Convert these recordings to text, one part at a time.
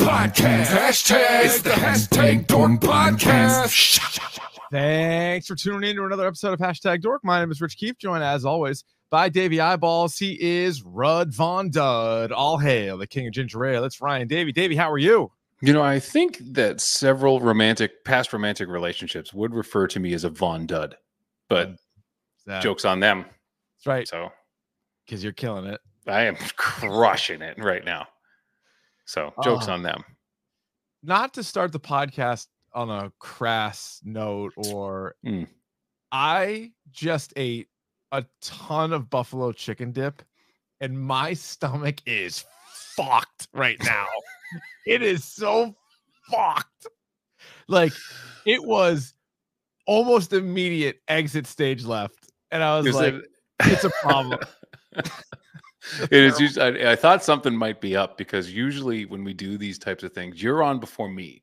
Podcast. Hashtag. It's the hashtag Dork Podcast. Thanks for tuning in to another episode of Hashtag Dork. My name is Rich Keefe, joined as always by Davey Eyeballs. He is Rudd Von Dud. All hail the king of ginger ale. That's Ryan Davey. Davey, how are you? You know, I think that several romantic, past romantic relationships would refer to me as a Von Dud, but That- jokes on them. That's right, So because you're killing it. I am crushing it right now. So jokes Oh. on them. Not to start the podcast on a crass note, or Mm. I just ate a ton of buffalo chicken dip, and my stomach is fucked right now. it is so fucked. Like it was almost immediate exit stage left, and I was like, it- "It's a problem." it is usually, I, I thought something might be up because usually when we do these types of things, you're on before me.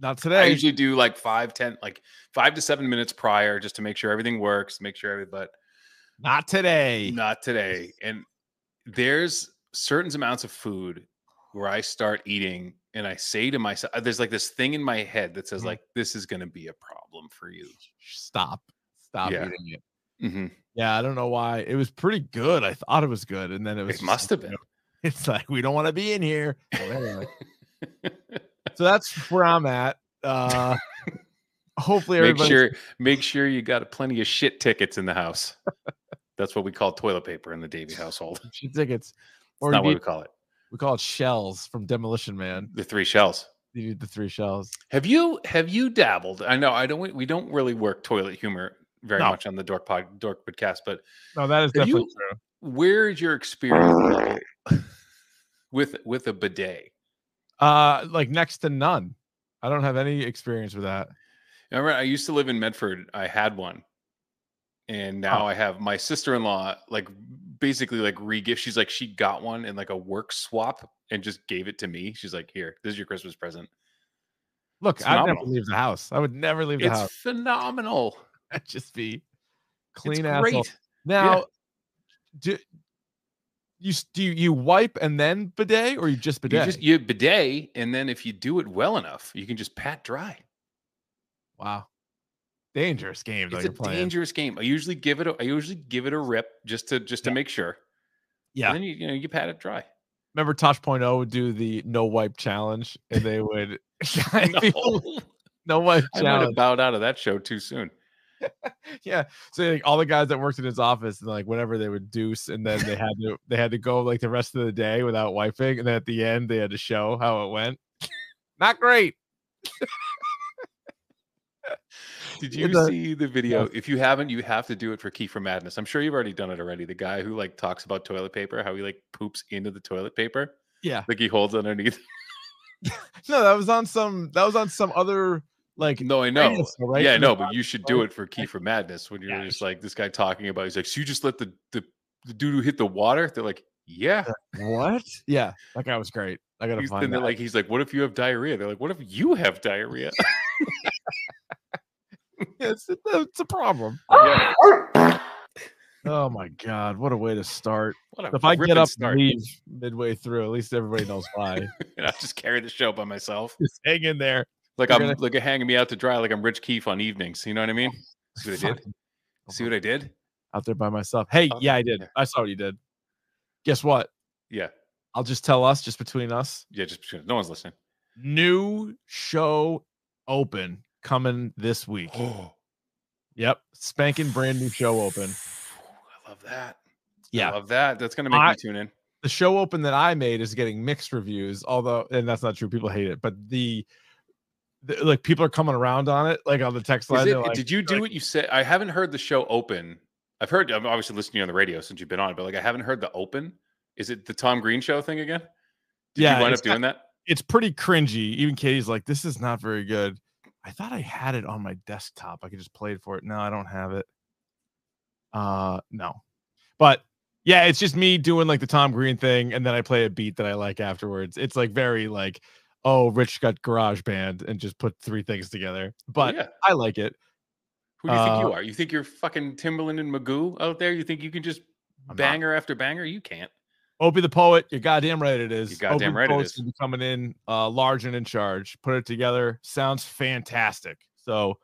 Not today. I usually do like five, ten, like five to seven minutes prior just to make sure everything works, make sure every but Not today. not today. And there's certain amounts of food where I start eating and I say to myself, there's like this thing in my head that says, Mhm. like, this is gonna be a problem for you. Stop. Stop Yeah. eating it. Hmm Yeah, I don't know why. It was pretty good. I thought it was good, and then it was. It must like, have you been. know, It's like we don't want to be in here. Well, anyway. so that's where I'm at. Uh hopefully make sure make sure you got plenty of shit tickets in the house. That's what we call toilet paper in the Davey household. tickets. It's Or not what we call it. we call it shells from Demolition Man. The three shells. You need the three shells. Have you have you dabbled? I know I don't we don't really work toilet humor very No. much on the Dork Pod Dork podcast, but No, that is definitely you- true. where's your experience with with a bidet? Uh like next to none. I don't have any experience with that. I remember I used to live in Medford. I had one. And now Oh. I have my sister-in-law like basically like re-gift. She's like she got one in like a work swap and just gave it to me. She's like, "Here, this is your Christmas present." Look, I'd never leave the house. I would never leave the It's house. It's phenomenal. Just be It's clean asshole. great. Now, do you do you, you wipe and then bidet, or you just You bidet? just you bidet, and then if you do it well enough, you can just pat dry. wow, dangerous game It's a playing. dangerous game. I usually give it. A, I usually give it a rip just to just to Yeah. make sure. Yeah, And then you you know you pat it dry. remember Tosh.0 would do the no wipe challenge, and they would No, no wipe I might have challenge. bowed out of that show too soon. Yeah, so like all the guys that worked in his office, and like whenever they would deuce, and then they had to they had to go like the rest of the day without wiping, and then at the end they had to show how it went. Not great. Did you the- see the video? If you haven't, you have to do it for Kiefer Madness. I'm sure you've already done it already. The guy who like talks about toilet paper, how he like poops into the toilet paper, Yeah. like he holds underneath. No, that was on some that was on some other like No, I know. right? Yeah, no, the but you should do it for Kiefer Madness when you're Yeah, just like this guy talking about. He's like, so you just let the the, the dude who hit the water. They're like, yeah. What? Yeah, that guy was great. I gotta He's, find then they're like, he's like, what if you have diarrhea? They're like, what if you have diarrhea? it's, uh, it's a problem. Yeah. Oh my god, what a way to start. If I get up start. and leave midway through, at least everybody knows why. and I just carry the show by myself. Just hang in there. Like You're I'm gonna- like hanging me out to dry, like I'm Rich Keefe on evenings. You know what I mean? See what I did? See what I did? out there by myself. Hey, Oh, yeah, I did. I saw what you did. Guess what? Yeah. I'll just tell us, just between us. Yeah, just between- no one's listening. New show open coming this week. Oh, Yep, spanking brand new show open. I love that. Yeah. I love that. That's gonna make I- me tune in. the show open that I made is getting mixed reviews, although and that's not true. People hate it, but the, like people are coming around on it, like on the text line. it- like, did you do like- what you said? I haven't heard the show open. I've heard. I'm obviously listening to you on the radio since you've been on it, but like I haven't heard the open. Is it the Tom Green show thing again? Did Yeah, you wind up doing that? it's pretty cringy. Even Katie's like, this is not very good. I thought I had it on my desktop. I could just play it for it. No, I don't have it. Uh no. But yeah, it's just me doing like the Tom Green thing, and then I play a beat that I like afterwards. It's like very like, oh, Rich got garage band and just put three things together. But yeah. I like it. Who do you think you uh, are? You think you're fucking Timbaland and Magoo out there? You think you can just I'm not. banger after banger? You can't. Opie the poet, you're goddamn right it is. You're goddamn Opie right it is. coming in uh large and in charge. Put it together. Sounds fantastic. So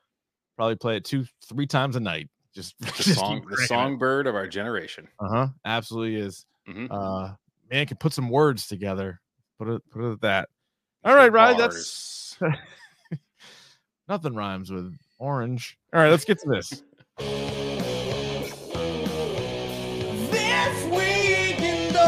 probably play it two, three times a night. Just The song, the songbird of our generation. Uh-huh. Absolutely is. Mhm. Uh man can put some words together. Put it put it at that. All Some right, right. bars. That's nothing rhymes with orange. All right, let's get to this. This week in Dork.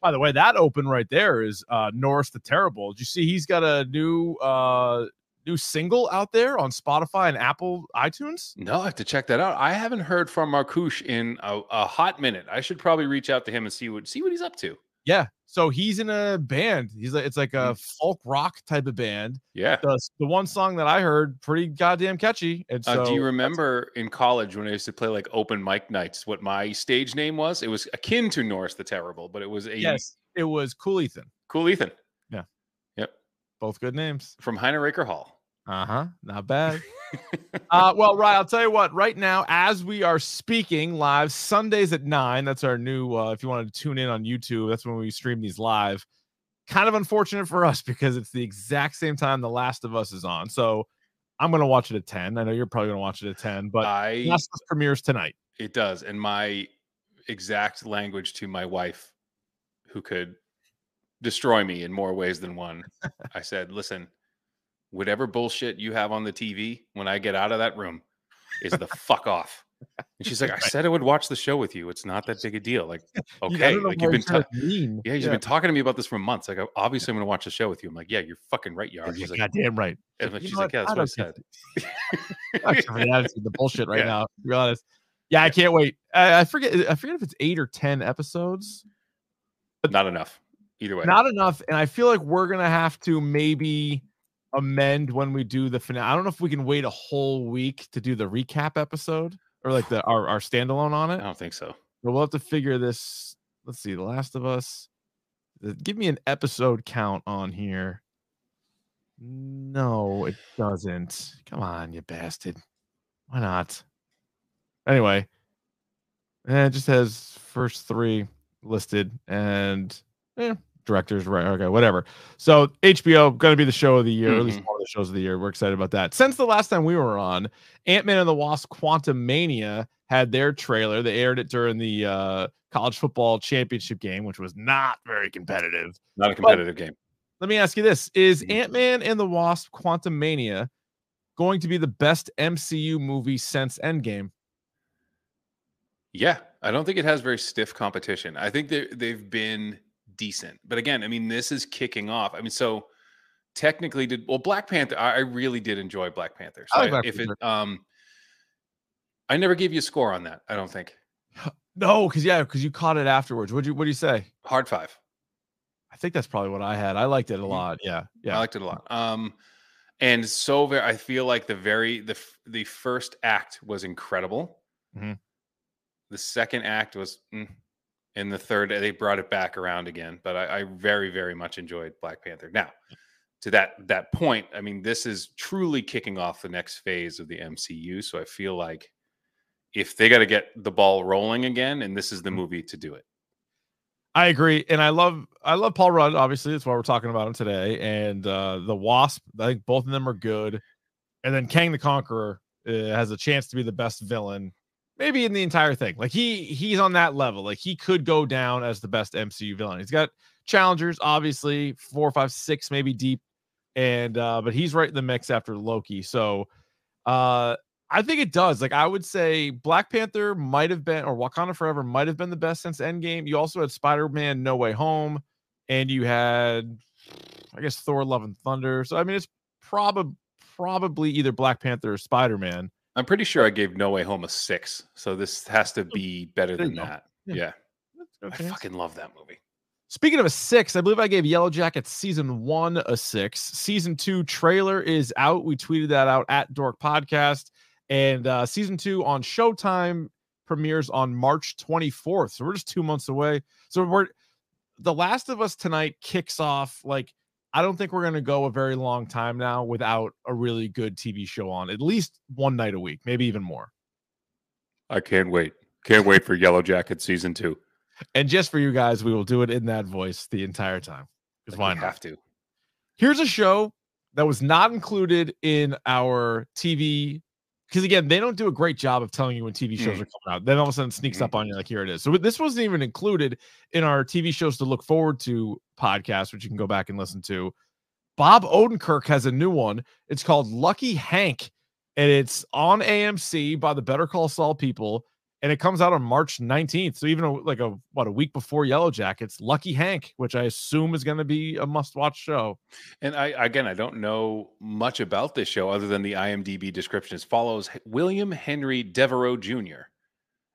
By the way, that open right there is uh Norris the Terrible. Did you see he's got a new uh new single out there on Spotify and Apple iTunes? No, I have to check that out. I haven't heard from Marcouche in a, a hot minute. I should probably reach out to him and see what see what he's up to. Yeah. So he's in a band. He's like it's like a Mm. folk rock type of band. Yeah. The, the one song that I heard pretty goddamn catchy. And so Uh, do you remember in college when I used to play like open mic nights? What my stage name was? It was akin to Norris the Terrible, but it was a Yes, it was Cool Ethan. cool Ethan. Yeah. Yep. Both good names. From Heiner Raker Hall. Uh-huh. Not bad. uh well, right. I'll tell you what, right now, as we are speaking live, Sundays at nine. That's our new uh if you want to tune in on YouTube, that's when we stream these live. Kind of unfortunate for us because it's the exact same time The Last of Us is on. So I'm gonna watch it at 10. I know you're probably gonna watch it at 10, but I Last of Us premieres tonight. it does. And my exact language to my wife, who could destroy me in more ways than one, I said, listen, whatever bullshit you have on the TV when I get out of that room is the fuck off. And she's like, I said I would watch the show with you. It's not that big a deal. Like, okay, don't like you've been ta- mean. yeah, you've been talking to me about this for months. Like, obviously, I'm going to watch the show with you. I'm like, yeah, you're fucking right, you are. You're She's like, goddamn right. and You she's like, yeah, that's I what I said. The bullshit right Yeah. now. To be honest. Yeah, I can't wait. I, I forget. I forget if it's eight or ten episodes. But Not enough. Either way. Not enough, and I feel like we're gonna have to maybe amend when we do the finale. I don't know if we can wait a whole week to do the recap episode or like the our, our standalone on it. I don't think so. But we'll have to figure this. Let's see. The Last of Us. Give me an episode count on here. No, it doesn't. Come on, you bastard. Why not? Anyway, and it just has first three listed and eh, directors, right? Okay, whatever. So HBO going to be the show of the year, or at least one of the shows of the year. We're excited about that. Since the last time we were on, Ant Man and the Wasp: Quantumania had their trailer. They aired it during the uh, college football championship game, which was not very competitive. Not a competitive game. Let me ask you this: Is Mhm. Ant Man and the Wasp: Quantumania going to be the best MCU movie since Endgame? Yeah, I don't think it has very stiff competition. I think they they've been decent, but again, I mean, this is kicking off. I mean, so technically, did well Black Panther? I, I really did enjoy Black Panther. So I like Black if Panther. it, um, I never gave you a score on that. I don't think No, because yeah, because you caught it afterwards. What do you What do you say? hard five. I think that's probably what I had. I liked it a Mhm. lot. Yeah, yeah, I liked it a lot. Um, and so very, I feel like the very the the first act was incredible. Mhm. The second act was, mm, and the third they brought it back around again. But I, I very very much enjoyed Black Panther. Now, to that that point, I mean, this is truly kicking off the next phase of the MCU. So I feel like if they got to get the ball rolling again, and this is the movie to do it. I agree, and I love I love Paul Rudd. Obviously, that's why we're talking about him today. And uh the Wasp, I think both of them are good. And then Kang the Conqueror uh, has a chance to be the best villain, maybe in the entire thing. Like he he's on that level. Like he could go down as the best MCU villain. He's got challengers, obviously four, five, six, maybe deep. and uh, but he's right in the mix after Loki. So uh, I think it does. Like I would say, Black Panther might have been, or Wakanda Forever might have been the best since Endgame. You also had Spider Man No Way Home, and you had, I guess, Thor: Love and Thunder. So I mean, it's probably probably either Black Panther or Spider Man. I'm pretty sure I gave No Way Home a six, so this has to be better than that. Yeah. Yeah, I fucking love that movie. Speaking of a six, I believe I gave Yellow Jacket season one a six. Season two trailer is out. We tweeted that out at Dork Podcast. And uh, season two on Showtime premieres on March 24th. So we're just two months away. So we're The Last of Us tonight kicks off like I don't think we're going to go a very long time now without a really good TV show on, at least one night a week, maybe even more. I can't wait. Can't wait for Yellow Jacket season two. And just for you guys, we will do it in that voice the entire time. Because why not? have to. Here's a show that was not included in our TV. Because again, they don't do a great job of telling you when TV shows Mm. are coming out. Then all of a sudden it sneaks Mhm. up on you, like here it is. So this wasn't even included in our TV shows to look forward to podcast, which you can go back and listen to. Bob Odenkirk has a new one. It's called Lucky Hank, and it's on AMC by the Better Call Saul people, and it comes out on March 19th. So even a, like a what a week before Yellow Jackets, Lucky Hank, which I assume is going to be a must-watch show. And I again, I don't know much about this show other than the IMDb description. It follows William Henry Devereaux Jr.,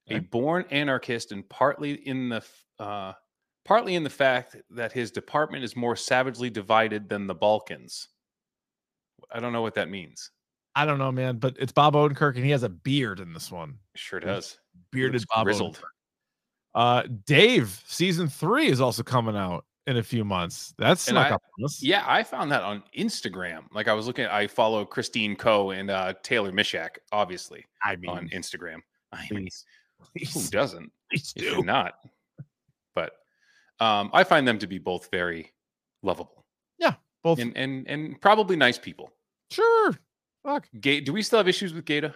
a born anarchist, and partly in the uh, partly in the fact that his department is more savagely divided than the Balkans. I don't know what that means. I don't know, man, but it's Bob Odenkirk, and he has a beard in this one. Sure does. Bearded Bob grizzled. Odenkirk. Uh, Dave season three is also coming out in a few months. That's snuck I- up on us. Yeah, I found that on Instagram. Like I was looking, I follow Christine Ko and uh, Taylor Misiak, obviously I mean, on Instagram. I mean, please, who doesn't? please if do. not. But um, I find them to be both very lovable Yeah, Both and and and probably nice people. sure. Fuck. Gay, do we still have issues with Gata?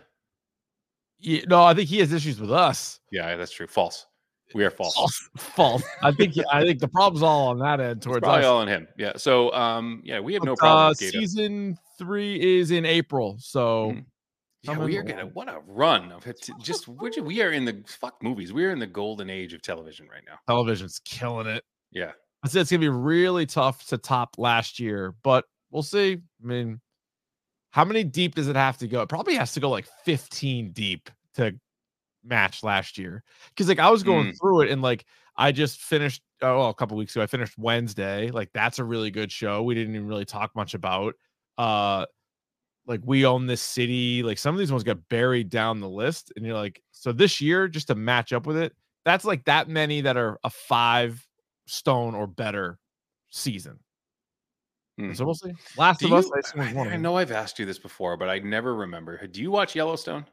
Yeah, no, I think he has issues with us. Yeah, that's true. False. We are false. False. False. I think I think the problem's all on that end It's towards probably us. all on him. Yeah. So um, yeah, we have no problem uh, with Gata. season three is in April, so Mhm. Yeah, we are gonna what a run of it. Just we are in the fuck movies. We are in the golden age of television right now. television's killing it. Yeah. I said it's gonna be really tough to top last year, but we'll see. I mean, how many deep does it have to go? It probably has to go like 15 deep to match last year. Because like I was going through it and like I just finished oh well, a couple weeks ago. I finished Wednesday. Like that's a really good show. We didn't even really talk much about. Uh like we own this city. Like some of these ones got buried down the list, and you're like, so this year just to match up with it, that's like that many that are a five stone or better season. Hmm. So we'll see. Last Do of Us, I, assume, is one I, I know I've asked you this before, but I never remember. Do you watch Yellowstone?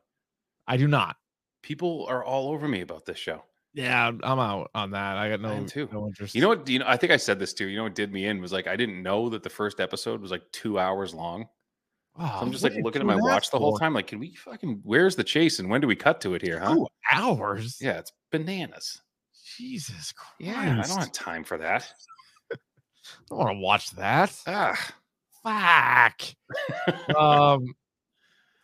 I do not. People are all over me about this show. Yeah, I'm I'm out on that. I got no, am too. no interest. You know what? You know, I think I said this too. You know what did me in was like I didn't know that the first episode was like two hours long. So Oh, I'm just like looking at my do that watch the whole time. Like, can we fucking? Where's the chase and when do we cut to it here? Huh? Two hours. Yeah, it's bananas. Jesus Christ. Yeah, I don't have time for that. I don't want to watch that. Ah, Fuck. um.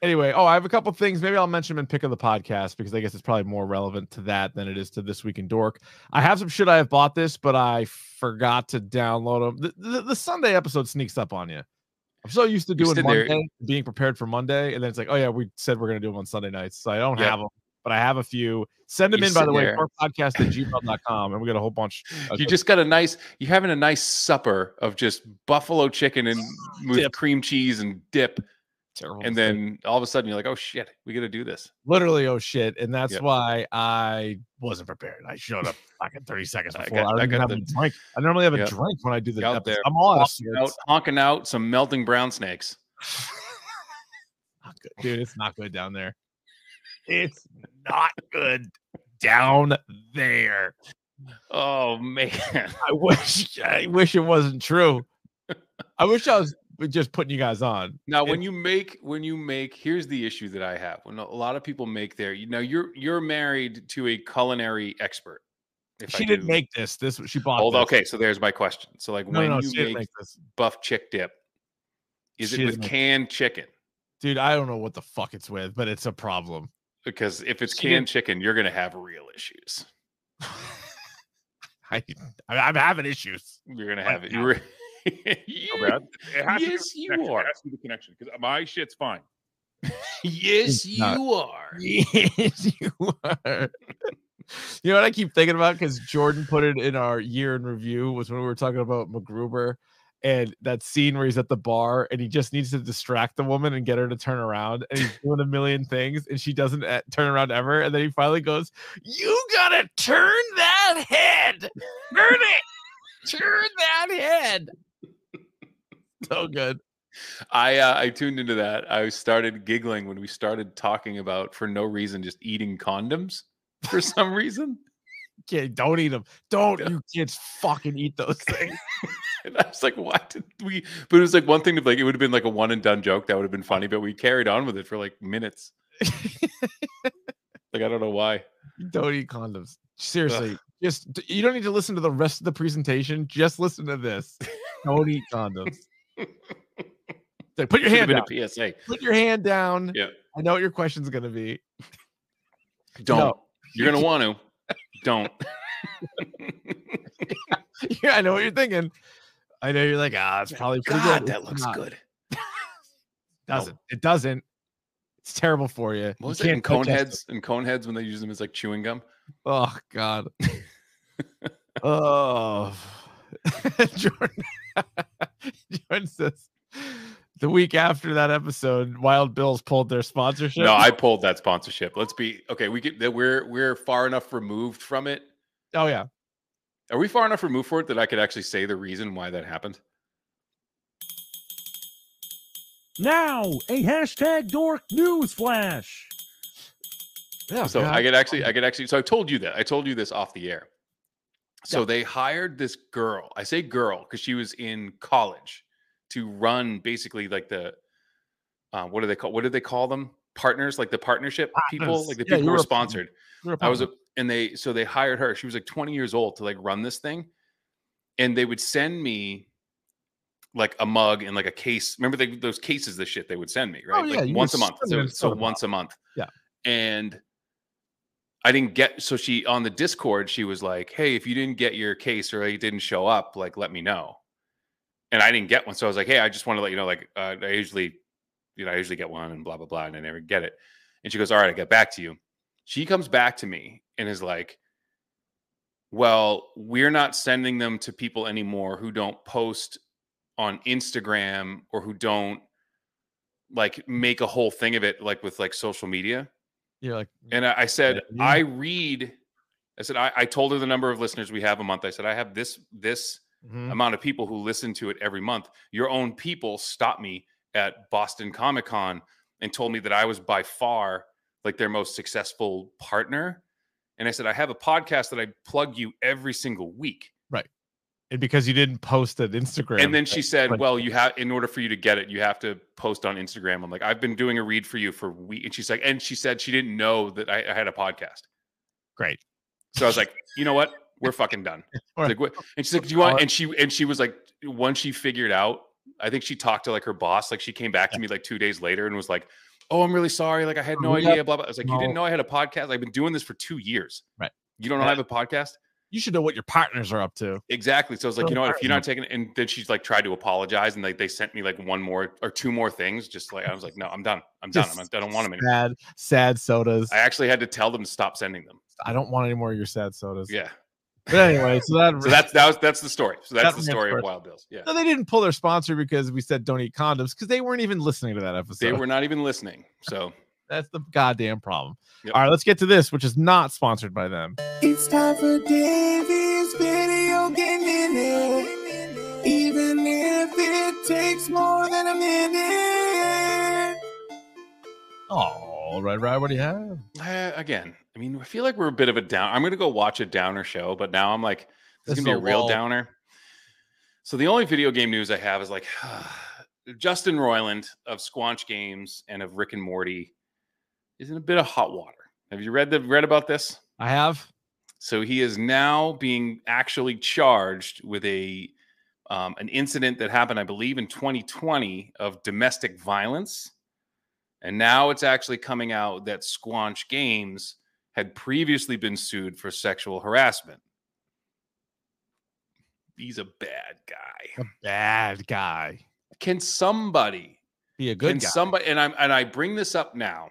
Anyway, oh, I have a couple things. Maybe I'll mention them in pick of the podcast because I guess it's probably more relevant to that than it is to this week in dork. I have some shit I have bought this, but I forgot to download them. The, the, the Sunday episode sneaks up on you. I'm so used to doing sitting there- Monday, being prepared for Monday, and then it's like, oh yeah, we said we're gonna do them on Sunday nights, so I don't Yeah. have them, but I have a few. Send them You're in by the sitting way, there. podcast at gmail.com, and we got a whole bunch. you just got a nice. You're having a nice supper of just buffalo chicken and with Dip. cream cheese and dip, terrible and mistake. then all of a sudden you're like, oh shit, we got to do this. literally oh shit and that's Yep. why i wasn't prepared i showed up like in 30 seconds I before i, got- don't I got have the- a drink i normally have a drink when i do the Out there, i'm all honking out, honking out some melting brown snakes. Not good. dude it's not good down there it's not good down there Oh man, i wish i wish it wasn't true i wish i was just putting you guys on Now, It- when you make when you make, here's the issue that I have. When a lot of people make their, you know, you're you're married to a culinary expert. If I she didn't make this this she bought Hold this. okay, so there's my question. So like no when no you make, make this buff chick dip, Is She it with canned chicken? Dude, I don't know what the fuck it's with, but it's a problem. Because if it's canned chicken, you're gonna have real issues. I, I'm having issues. You're gonna Like have it. You're So bad. It has to Yes, the you are. It has to be the connection because my shit's fine. yes, you are. Yes, you are. You know what I keep thinking about because Jordan put it in our year in review was when we were talking about MacGruber and that scene where he's at the bar and he just needs to distract the woman and get her to turn around and he's doing a million things and she doesn't uh, turn around ever and then he finally goes, "You gotta turn that head, turn it, turn that head." So good. I uh, I tuned into that. I started giggling when we started talking about for no reason just eating condoms for some reason. Kid, don't eat them. Don't Yeah. you kids fucking eat those things. And I was like, why did we? But it was like one thing to like, it would have been like a one and done joke that would have been funny, but we carried on with it for like minutes. Like, I don't know why. don't eat condoms. Seriously, just you don't need to listen to the rest of the presentation. Just listen to this. Don't eat condoms. Like, put your hand down. a PSA. Put your hand down. Yeah. I know what your question's gonna be. Don't. No. You're gonna want to. Don't. yeah, I know what you're thinking. I know you're like, ah, it's probably pretty God, good. that looks not. good. Doesn't. It doesn't. It's terrible for you. What was you it in can't cone heads? In cone heads when they use them as like chewing gum. Oh God. oh. Jordan. Jordan says the week after that episode, Wild Bills pulled their sponsorship. No, I pulled that sponsorship. Let's be okay. We get that we're we're far enough removed from it. Oh yeah. Are we far enough removed for it that I could actually say the reason why that happened? Now, a hashtag dork news flash. Yeah. So God. I could actually, I could actually. So I told you that. I told you this off the air. So Yeah. they hired this girl. I say girl because she was in college to run basically like the, uh, what do they call? What do they call them? Partners, like the partnership people, like the people you who were were a partner. sponsored. I was, a, and they, so they hired her. She was like 20 years old to like run this thing, and they would send me like a mug and like a case. Remember they, those cases, the shit they would send me, right? Oh, yeah, like you once a month. So, so once a month. Yeah. And I didn't get so she on the Discord, she was like, Hey, if you didn't get your case or it didn't show up, like let me know. And I didn't get one. So I was like, Hey, I just want to let you know, like uh, I usually, you know, I usually get one and blah blah blah, and I never get it. And she goes, All right, I get back to you. She comes back to me and is like, Well, we're not sending them to people anymore who don't post on Instagram or who don't like make a whole thing of it like with like social media. You're like, And I, I said, Yeah. I read, I said, I, I told her the number of listeners we have a month. I said, I have this, this mhm. amount of people who listen to it every month. Your own people stopped me at Boston Comic Con and told me that I was by far like their most successful partner. And I said, I have a podcast that I plug you every single week. Right. And because you didn't post an Instagram. And then she said, but- "Well, you have in order for you to get it, you have to post on Instagram." I'm like, "I've been doing a read for you for week," and she's like, and she said she didn't know that I, I had a podcast. great. So I was like, "You know what? We're fucking done." Like, what? And she's like, "Do you want?" And she and she was like, once she figured out, I think she talked to like her boss. Like she came back to me like two days later and was like, "Oh, I'm really sorry. Like I had no Yeah. idea." Blah blah. I was like, "You didn't know I had a podcast? I've been doing this for two years. Right. You don't know I have a podcast?" You should know what your partners are up to. Exactly. So I was like, So you know what? If you're not taking it, and then she's like tried to apologize, and like they sent me like one more or two more things. Just like I was like, no, I'm done. I'm done. I'm, Just I don't want them anymore. Sad, sad sodas. I actually had to tell them to stop sending them. I don't want any more of your sad sodas. Yeah. But anyway, so that So that's that was that's the story. So that's That the story of Wild Bills. Yeah. no, they didn't pull their sponsor because we said don't eat condoms because they weren't even listening to that episode. They were not even listening. So That's the goddamn problem. Yep. All right, let's get to this, which is not sponsored by them. It's time for Davey's video game minute. Even if it takes more than a minute. Oh, right, right. What do you have? eh, again, I mean, I feel like we're a bit of a down. I'm gonna go watch a downer show, but now I'm like, this, This is gonna be a real lull. downer. So the only video game news I have is like Justin Roiland of Squanch Games and of Rick and Morty is in a bit of hot water. Have you read the read about this? I have. So he is now being actually charged with a um, an incident that happened, I believe, in 2020 of domestic violence. And now it's actually coming out that Squanch Games had previously been sued for sexual harassment. He's a bad guy. A bad guy. Can somebody Be a good Can guy. somebody and I'm and I bring this up now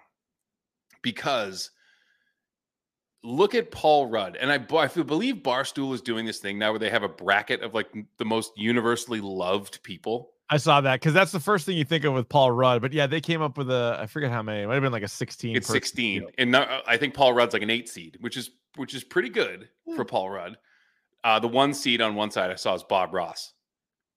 because look at Paul Rudd and I, I believe Barstool is doing this thing now where they have a bracket of like the most universally loved people. I saw that because that's the first thing you think of with Paul Rudd. But yeah, they came up with a I forget how many. It might have been like a 16. It's 16, field. and now, I think Paul Rudd's like an eight seed, which is which is pretty good for Paul Rudd. Uh, the one seed on one side I saw is Bob Ross,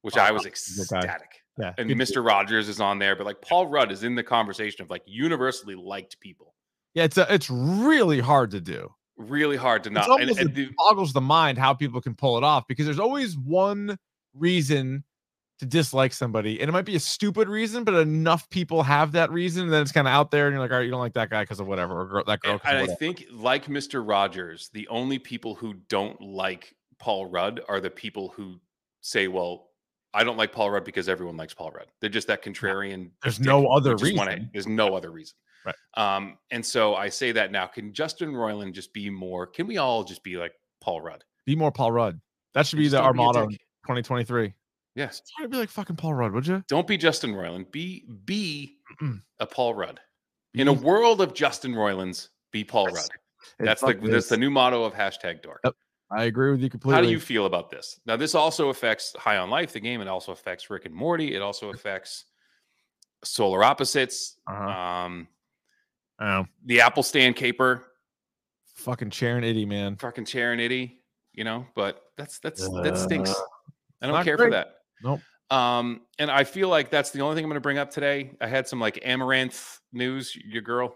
which Bob I was Ross is a good guy. ecstatic. Yeah. And Mr. Rogers is on there, but like Paul Rudd is in the conversation of like universally liked people. Yeah, it's a, it's really hard to do. Really hard to It's not. And, and it the- boggles the mind how people can pull it off because there's always one reason to dislike somebody, and it might be a stupid reason, but enough people have that reason, and then it's kind of out there, and you're like, all right, you don't like that guy because of whatever, or girl, that girl. And, and I think, like Mr. Rogers, the only people who don't like Paul Rudd are the people who say, "Well, I don't like Paul Rudd because everyone likes Paul Rudd." They're just that contrarian. There's dick no other just wanna- reason. there's no other reason. Right. Um, and so I say that now. Can Justin Roiland just be more? Can we all just be like Paul Rudd? Be more Paul Rudd. That should be the, our be motto in 2023. Yes. Try to be like fucking Paul Rudd, would you? Don't be Justin Roiland. Be be Mm-mm. a Paul Rudd. In a world of Justin Roilands, be Paul. Rudd. That's the that's the new motto of hashtag dork. Yep. I agree with you completely. How do you feel about this? Now, this also affects High on Life, the game. It also affects Rick and Morty. It also affects Solar Opposites, Uh-huh. um, Oh, the Apple Stand Caper, fucking Sharon Itty, man. fucking Chair and Itty. You know, but that's that's that stinks. Uh, I don't not care great. for that. Nope. Um, and I feel like that's the only thing I'm going to bring up today. I had some like Amouranth news. Your girl,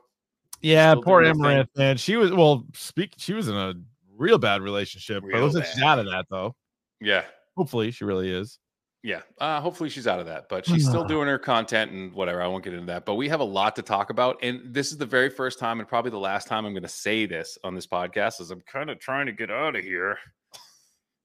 Yeah, Still poor. Amouranth, man. She was well, speak. She was in a real bad relationship, but Real looks like she's out of that though. yeah, Hopefully, she really is. Yeah. Uh, hopefully she's out of that, but she's still doing her content and whatever. I won't get into that. But we have a lot to talk about. And this is the very first time and probably the last time I'm going to say this on this podcast as I'm kind of trying to get out of here.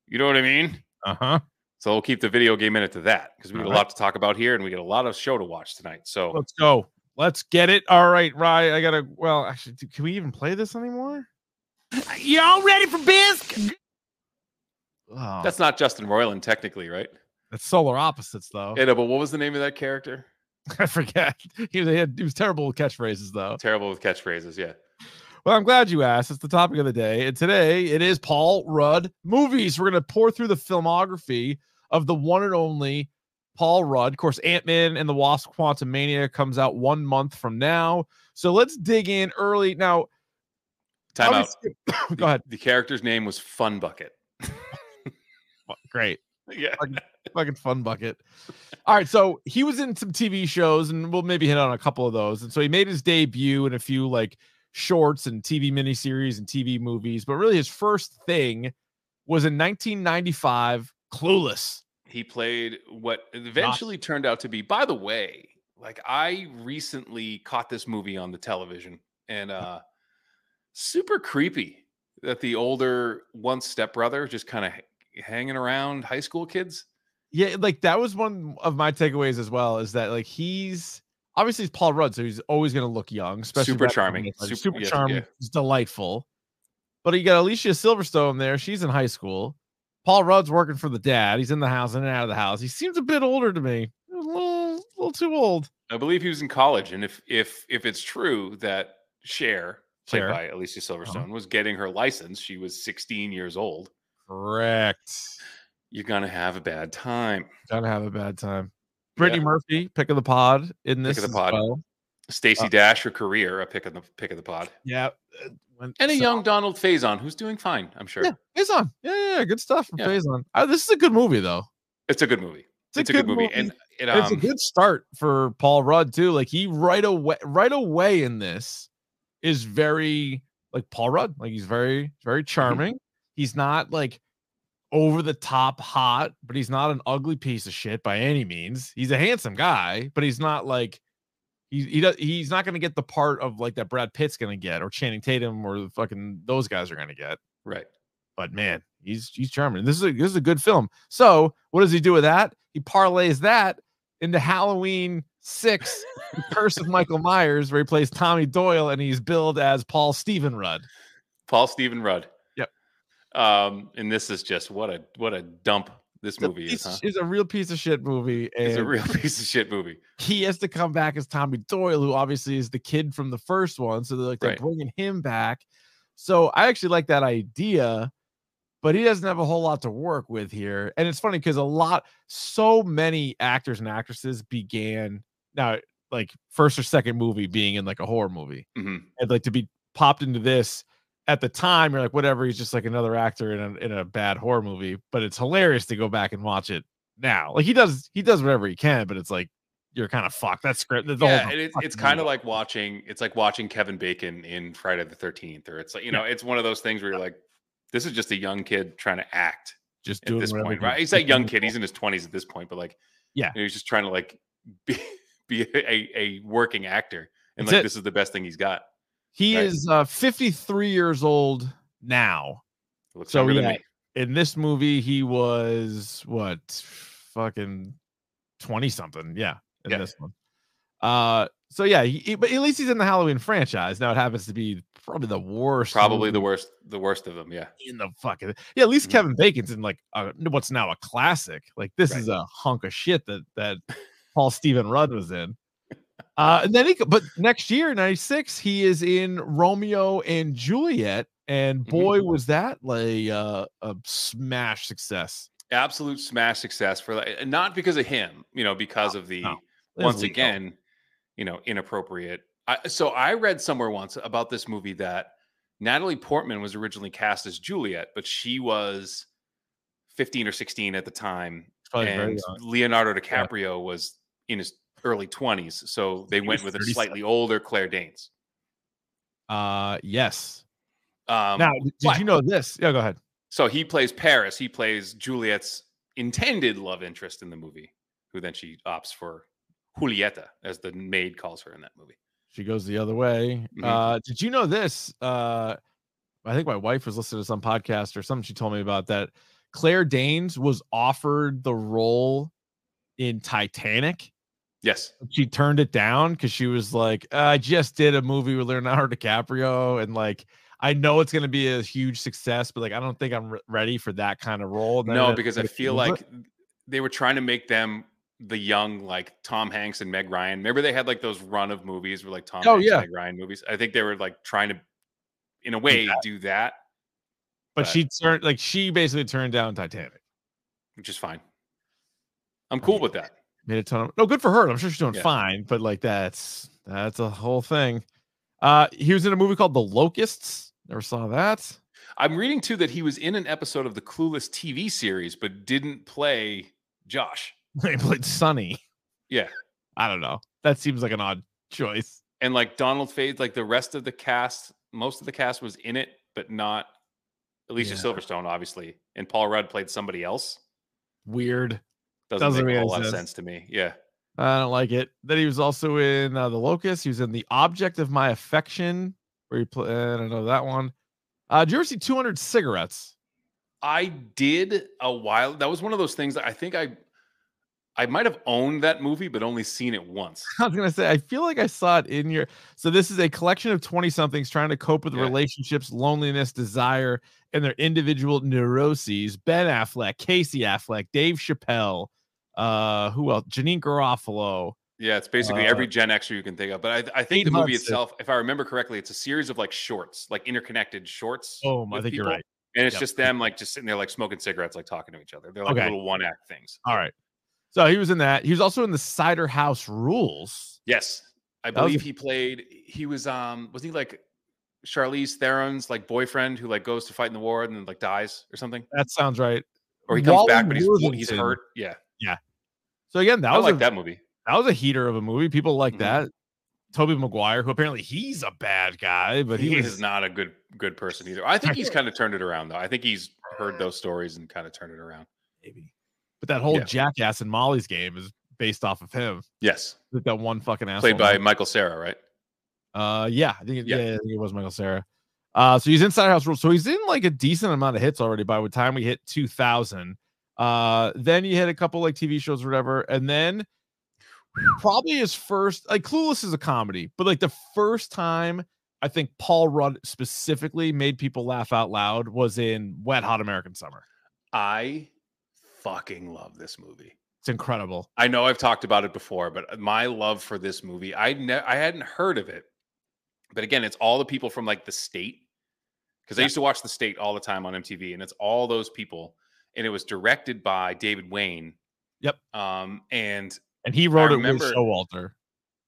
You know what I mean? Uh huh. So we'll keep the video game minute to that because we got a All right. lot to talk about here and we got a lot of show to watch tonight. So Let's go. Let's get it. All right, Rye. I gotta. Well, actually, do- can we even play this anymore? Uh, Y'all ready for biz? Oh, that's not Justin Roiland, technically, right? that's solar opposites though. Yeah, no, but what was the name of that character? I forget. He was, he, had, he was terrible with catchphrases though. Terrible with catchphrases. Yeah. Well, I'm glad you asked. It's the topic of the day. And today it is Paul Rudd movies. We're going to pour through the filmography of the one and only Paul Rudd. Of course, Ant Man and the Wasp Quantumania comes out one month from now. So let's dig in early. Now, Time out. go ahead. The character's name was Fun Bucket. Great. yeah. Fucking fun bucket. All right. So he was in some TV shows, and we'll maybe hit on a couple of those. And so he made his debut in a few like shorts and TV miniseries and TV movies. But really, his first thing was in 1995, Clueless. he played what eventually turned out to be by the way like i recently caught this movie on the television and uh super creepy that the older once stepbrother just kind of hanging around high school kids Yeah, like that was one of my takeaways as well. Is that like he's obviously he's Paul Rudd, so he's always going to look young, especially Super charming. Super- super yes, charming, yeah. he's delightful. But you got Alicia Silverstone there. She's in high school. Paul Rudd's working for the dad. He's in the house in and out of the house. He seems a bit older to me. A little, a little too old. i believe he was in college and if if if it's true that Cher, played Cher. by alicia silverstone Uh-huh. was getting her license she was 16 years old Correct. you're gonna have a bad time Gotta have a bad time. Brittany Yeah. Murphy, pick of the pod in this of the pod. well. Stacey Uh, Dash, her career, a pick of the pick of the pod. Yeah. When- And a so- young Donald Faison who's doing fine, I'm sure. Yeah, Faison. Yeah, yeah, good stuff from Yeah. Faison. Uh, this is a good movie though. It's a good movie. It's, a, good, movie. And it, And it's a um, good start for Paul Rudd too. Like he right away, right away in this is very like Paul Rudd. Like he's very, Mm-hmm. very charming. He's not like over the top hot, but he's not an ugly piece of shit by any means. He's a handsome guy, but he's not like he he does he's not gonna get the part of like that Brad Pitt's gonna get or Channing Tatum or the fucking those guys are gonna get. right. But man, he's he's charming. This is a this is a good film. So what does he do with that? He parlays that into Halloween six, Curse of Michael Myers, where he plays Tommy Doyle and he's billed as Paul Stephen Rudd. Paul Stephen Rudd. Yep. Um, and this is just what a what a dump this It's movie is, huh? A real piece of shit movie. It's a real piece of shit movie. he has to come back as Tommy Doyle, who obviously is the kid from the first one. So they're like they're Right. bringing him back. So I actually like that idea, but he doesn't have a whole lot to work with here. And it's funny because a lot, so many actors and actresses began now, like first or second movie being in like a horror movie, hmm and like to be popped into this. At the time, you're like, whatever. He's just like another actor in a in a bad horror movie, but it's hilarious to go back and watch it now. Like he does, he does whatever he can, but it's like you're kind of fucked. that script. The Yeah, whole and it's it's kind of like watching it's like watching Kevin Bacon in Friday the Thirteenth, or it's like you know, it's one of those things where you're like, this is just a young kid trying to act just at this point, right? He's a young kid. He's in his twenties at this point, but like, Yeah. you know, he's just trying to like be be a, a working actor, and That's like it. this is the best thing he's got. He right. is uh 53 years old now. Looks So, yeah. In this movie, he was what fucking 20 something. Yeah, in Yeah. this one. Uh so yeah, he, he- but at least he's in the Halloween franchise. Now it happens to be probably the worst. Probably the worst, the worst of them. Yeah, in the fucking yeah. At least Mhm. Kevin Bacon's in like uh, what's now a classic. Like this Right. is a hunk of shit that that Paul Stephen Rudd was in. Uh, and then he, but next year, '96, he is in Romeo and Juliet, and Mhm. boy, was that like uh, a smash success. absolute smash success for like, not because of him, you know, because of the no. Once again, you know, inappropriate. I, so I read somewhere once about this movie that Natalie Portman was originally cast as Juliet, but she was 15 or 16 at the time, Probably and. Leonardo DiCaprio was in his early 20s. So they went with a slightly older Claire Danes. Uh, yes. Um, now, did but- you know this? Yeah, go ahead. So he plays Paris. He plays Juliet's intended love interest in the movie, who then she opts for Julieta, as the maid calls her in that movie. She goes the other way. Mhm. Uh, did you know this? Uh, I think my wife was listening to some podcast or something. She told me about that. Claire Danes was offered the role in Titanic. Yes. She turned it down because she was like, uh, I just did a movie with Leonardo DiCaprio, and like, I know it's going to be a huge success, but like, I don't think I'm re- ready for that kind of role. No, because I feel like they were trying to make them the young, like Tom Hanks and Meg Ryan. Remember they had like those run of movies where like Tom Oh, Hanks yeah. and Meg Ryan movies. I think they were like trying to, in a way, do that, but but- she turned like she basically turned down Titanic. which is fine. I'm cool with that. Made a ton of no good for her. I'm sure she's doing Yeah. fine, but like that's that's a whole thing. Uh he was in a movie called The Locusts. Never saw that. I'm reading too that he was in an episode of the Clueless TV series, but didn't play Josh. he played Sonny. Yeah. I don't know. That seems like an odd choice. And like Donald Faith, like the rest of the cast, most of the cast was in it, but not Alicia Yeah. Silverstone, obviously. And Paul Rudd played somebody else. Weird. Doesn't, Doesn't make a lot of sense. to me. Yeah. I don't like it. Then he was also in uh, The Locust. He was in The Object of My Affection, where he played. I don't know that one. Uh, did you ever see 200 Cigarettes? I did a while. That was one of those things that I think I I might have owned that movie, but only seen it once. I was gonna say, I feel like I saw it in your. So this is a collection of twenty somethings trying to cope with Yeah. relationships, loneliness, desire, and their individual neuroses. Ben Affleck, Casey Affleck, Dave Chappelle, uh, who else? Janeane Garofalo. Yeah, it's basically Uh, every Gen Xer you can think of. But I, I think the movie itself, if I remember correctly, it's a series of like shorts, like interconnected shorts. Oh, I think you're right. And it's Yep. just them like just sitting there like smoking cigarettes, like talking to each other. They're like Okay. little one act things. All right. So he was in that. He was also in the Cider House Rules. Yes. I That was believe he played he was um was he like Charlize Theron's like boyfriend who like goes to fight in the war and then like dies or something? That sounds right. Or he comes Wally back but he's he's hurt. Yeah. So again, that I was like a, that movie. that was a heater of a movie. People like Mhm. that. Tobey Maguire, who apparently he's a bad guy, but he he, was is not a good good person either. I think he's kind of turned it around though. I think he's heard those stories and kind of turned it around. maybe. But that whole Yeah. Jackass and Molly's game is based off of him. Yes. That one fucking asshole. Played by. Michael Cera, right? Uh, yeah, I think it, Yeah. yeah. I think it was Michael Cera. Uh, so he's in Cider House Rules. So he's in like a decent amount of hits already by the time we hit 2000. Uh, then you had a couple like TV shows or whatever, and then probably his first like Clueless is a comedy, but like the first time I think Paul Rudd specifically made people laugh out loud was in Wet Hot American Summer. I fucking love this movie. It's incredible. I know I've talked about it before, but my love for this movie, I ne- I hadn't heard of it. But again, it's all the people from like the state because I used to watch the state all the time on MTV, and it's all those people. And it was directed by David Wain. Yep. Um, and And he wrote it remember- with Showalter.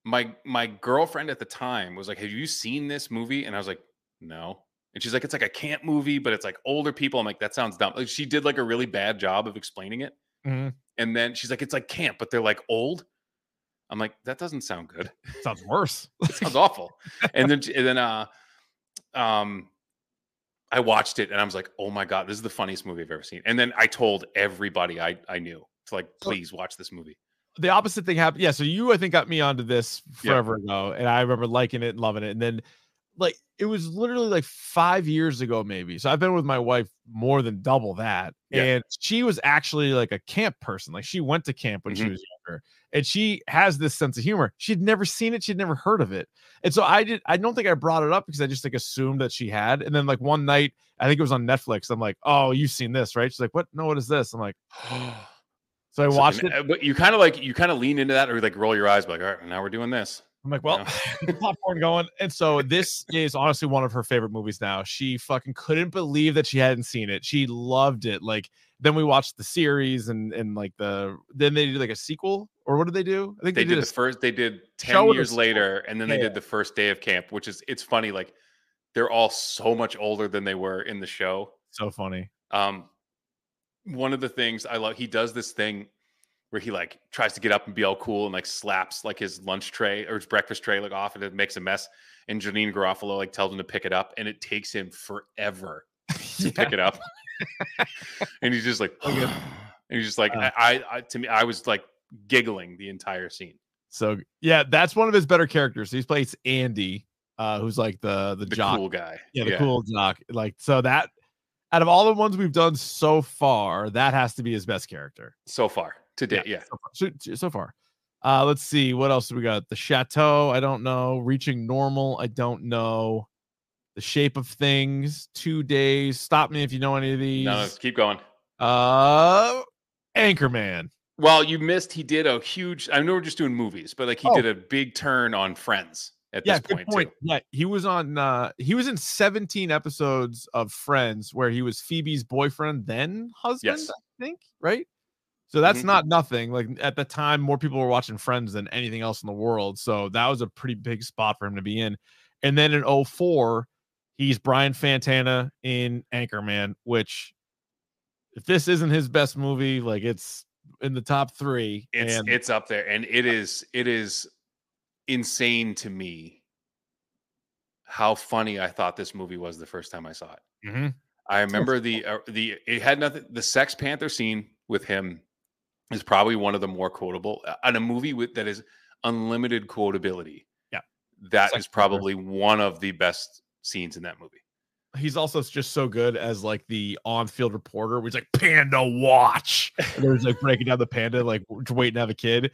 my my girlfriend at the time was like, "Have you seen this movie?" And I was like, "No." And she's like, "It's like a camp movie, but it's like older people." I'm like, "That sounds dumb." Like she did like a really bad job of explaining it. Mhm. And then she's like, "It's like camp, but they're like old." I'm like, "That doesn't sound good. Sounds worse. It sounds awful." And then and then uh um I watched it and I was like, "Oh my god, this is the funniest movie I've ever seen." And then I told everybody I I knew to like, "Please watch this movie." the opposite thing happened. Yeah, so you I think got me onto this Yeah. forever ago, and I remember liking it and loving it. And then, like, it was literally like five years ago, maybe. So I've been with my wife more than double that, Yeah. and she was actually like a camp person. Like she went to camp when she Mhm. was younger, and she has this sense of humor. She'd never seen it. She'd never heard of it, and so I did. I don't think I brought it up because I just like assumed that she had. And then like one night, I think it was on Netflix. I'm like, "Oh, you've seen this, right?" She's like, "What? No, what is this?" I'm like, so I So- watched and, it. uh, But you kind of like you kind of lean into that or like roll your eyes, like, all right, now we're doing this. I'm like, well, popcorn going. And so this is honestly one of her favorite movies now. She fucking couldn't believe that she hadn't seen it. She loved it. Like then we watched the series and and like the then they did like a sequel or what did they do? I think They they, did did, the first. They did ten years later, and then they Yeah, did the first day of camp, which is it's funny. Like they're all so much older than they were in the show. so funny. Um, one of the things I love, he does this thing where he like tries to get up and be all cool and like slaps like his lunch tray or his breakfast tray like off and it makes a mess. And Janeane Garofalo like tells him to pick it up, and it takes him forever to pick it up. And he's just like, and he's just like, Uh. I, I, to me, I was like giggling the entire scene. So yeah, that's one of his better characters. He plays Andy, uh, who's like the the, The jock. cool guy. Yeah, the cool jock. Like so that out of all the ones we've done so far, that has to be his best character. So far to date, yeah. so far. So, so far. Uh, let's see what else do we got. The Chateau, I don't know. Reaching Normal, I don't know. The Shape of Things, Two Days. Stop me if you know any of these. No, no, keep going. Uh, Anchorman. Well, you missed. He did a huge. I know we're just doing movies, but like he Oh. did a big turn on Friends at Yeah, this good point, point. too. Yeah, he was on. uh He was in 17 episodes of Friends, where he was Phoebe's boyfriend, then husband. Yes. I think right. So that's Mhm. not nothing. Like at the time, more people were watching Friends than anything else in the world. So that was a pretty big spot for him to be in. And then in 04, he's Brian Fantana in Anchorman, which if this isn't his best movie, like it's in the top three. It's and it's up there, and it is it is insane to me how funny I thought this movie was the first time I saw it. Mhm. I remember the uh, the it had nothing. The Sex Panther scene with him is probably one of the more quotable uh, on a movie with that is unlimited quotability. Yeah. that Sex is Panther. probably one of the best scenes in that movie. he's also just so good as like the on-field reporter. He's like Panda Watch. And there's like breaking down the panda, like waiting to have a kid.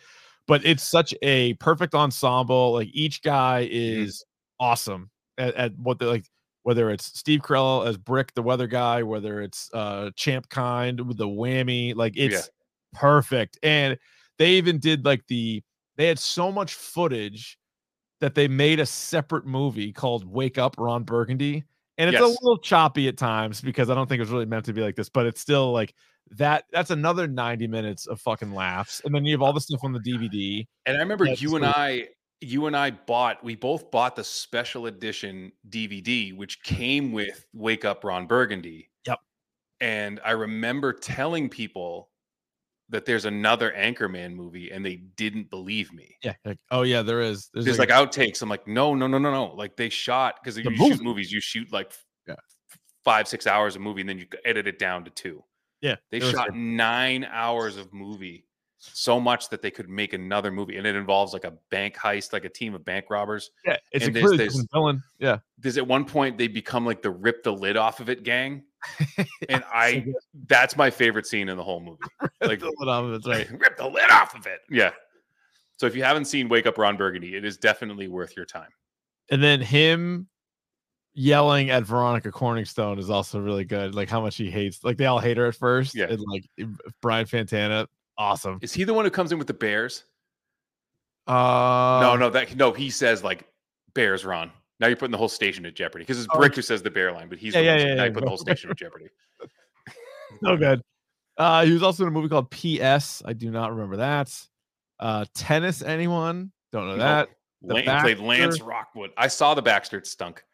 But it's such a perfect ensemble. Like each guy Mm-hmm. is awesome at, at what they like. Whether it's Steve Carell as Brick, the weather guy, whether it's uh Champ Kind with the whammy, like it's Yeah. perfect. And they even did like the they had so much footage that they made a separate movie called Wake Up Ron Burgundy. And it's Yes. a little choppy at times because I don't think it was really meant to be like this, but it's still like that. That's another 90 minutes of fucking laughs. And then you have all the stuff on the DVD. And I remember you and I, you and I bought, we both bought the special edition DVD, which came with Wake Up Ron Burgundy. Yep. And I remember telling people that there's another Anchorman movie, and they didn't believe me. Yeah. Like, oh, yeah, there is. There's, There's like outtakes. I'm like, no, no, no, no, no. Like they shot because you The shoot movies, you shoot like Yeah. five, six hours of movie, and then you edit it down to two. yeah, They shot nine hours of movie so much that they could make another movie, and it involves like a bank heist, like a team of bank robbers. Yeah, it's And a there's- there's- villain. Yeah, There's at one point they become like the rip the lid off of it gang, and I that's my favorite scene in the whole movie. Like The lid off of it's right. rip the lid off of it. Yeah. So if you haven't seen Wake Up Ron Burgundy, it is definitely worth your time. And then him yelling at Veronica Corningstone is also really good. Like how much he hates. Like they all hate her at first. Yeah. And like Brian Fantana, awesome. Is he the one who comes in with the bears? Uh, no, no, that no. He says like bears, Ron. Now you're putting the whole station at jeopardy because it's Oh, Brick who says the bear line, but he's Yeah, the yeah, yeah, yeah, putting the whole station at jeopardy. so good. Uh, he was also in a movie called P.S. I do not remember that. Uh, tennis, anyone? Don't know No. that. The played Lance Rockwood. I saw the Baxter. It stunk.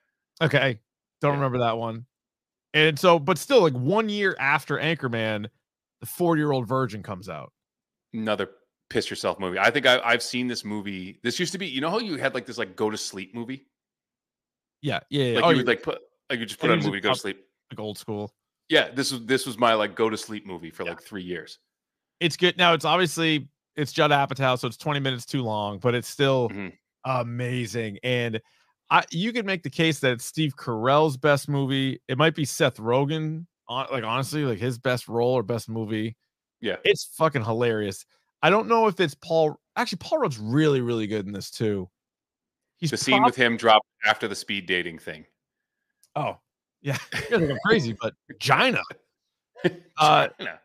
Okay, don't Yeah. remember that one. And so, but still, like one year after Anchorman, the 40 year old virgin comes out. Another piss yourself movie. I think I, I've seen this movie. This used to be. You know how you had like this like go to sleep movie. Yeah, yeah, yeah. Like oh, you would like put like you just put Yeah, on a movie go to sleep. like old school. Yeah, this was this was my like go to sleep movie for like three years. It's good. Now it's obviously it's Judd Apatow, so it's 20 minutes too long, but it's still Mhm. amazing. And I you could make the case that it's Steve Carell's best movie. It might be Seth Rogen, on like honestly, like his best role or best movie. Yeah. It's fucking hilarious. I don't know if it's Paul. Actually, Paul Rudd's really, really good in this too. He's The scene prob- with him dropped after the speed dating thing. Oh, yeah. You're like I'm crazy, but Gina. Uh, China.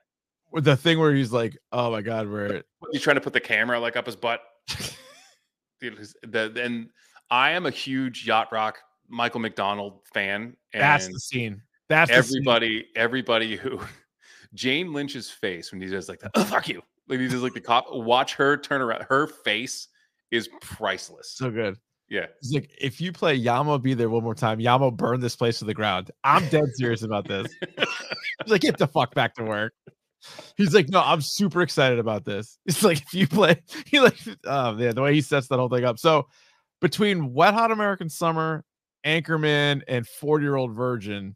with the thing where he's like, "Oh my god, we're He's trying to put the camera like up his butt. Dude, the, and I am a huge yacht rock Michael McDonald fan, and that's the scene. That's the scene. everybody, everybody who Jane Lynch's face when he does like that, oh, fuck you, like he does like the cop. Watch her turn around. Her face is priceless. so good. Yeah, He's like, if you play Yah Mo B There one more time, Yamo burn this place to the ground. I'm dead serious about this. He's like, get the fuck back to work. He's like, no, I'm super excited about this. It's like if you play, he like, oh yeah, the way he sets that whole thing up. So between Wet Hot American Summer, Anchorman, and 40 Year Old Virgin,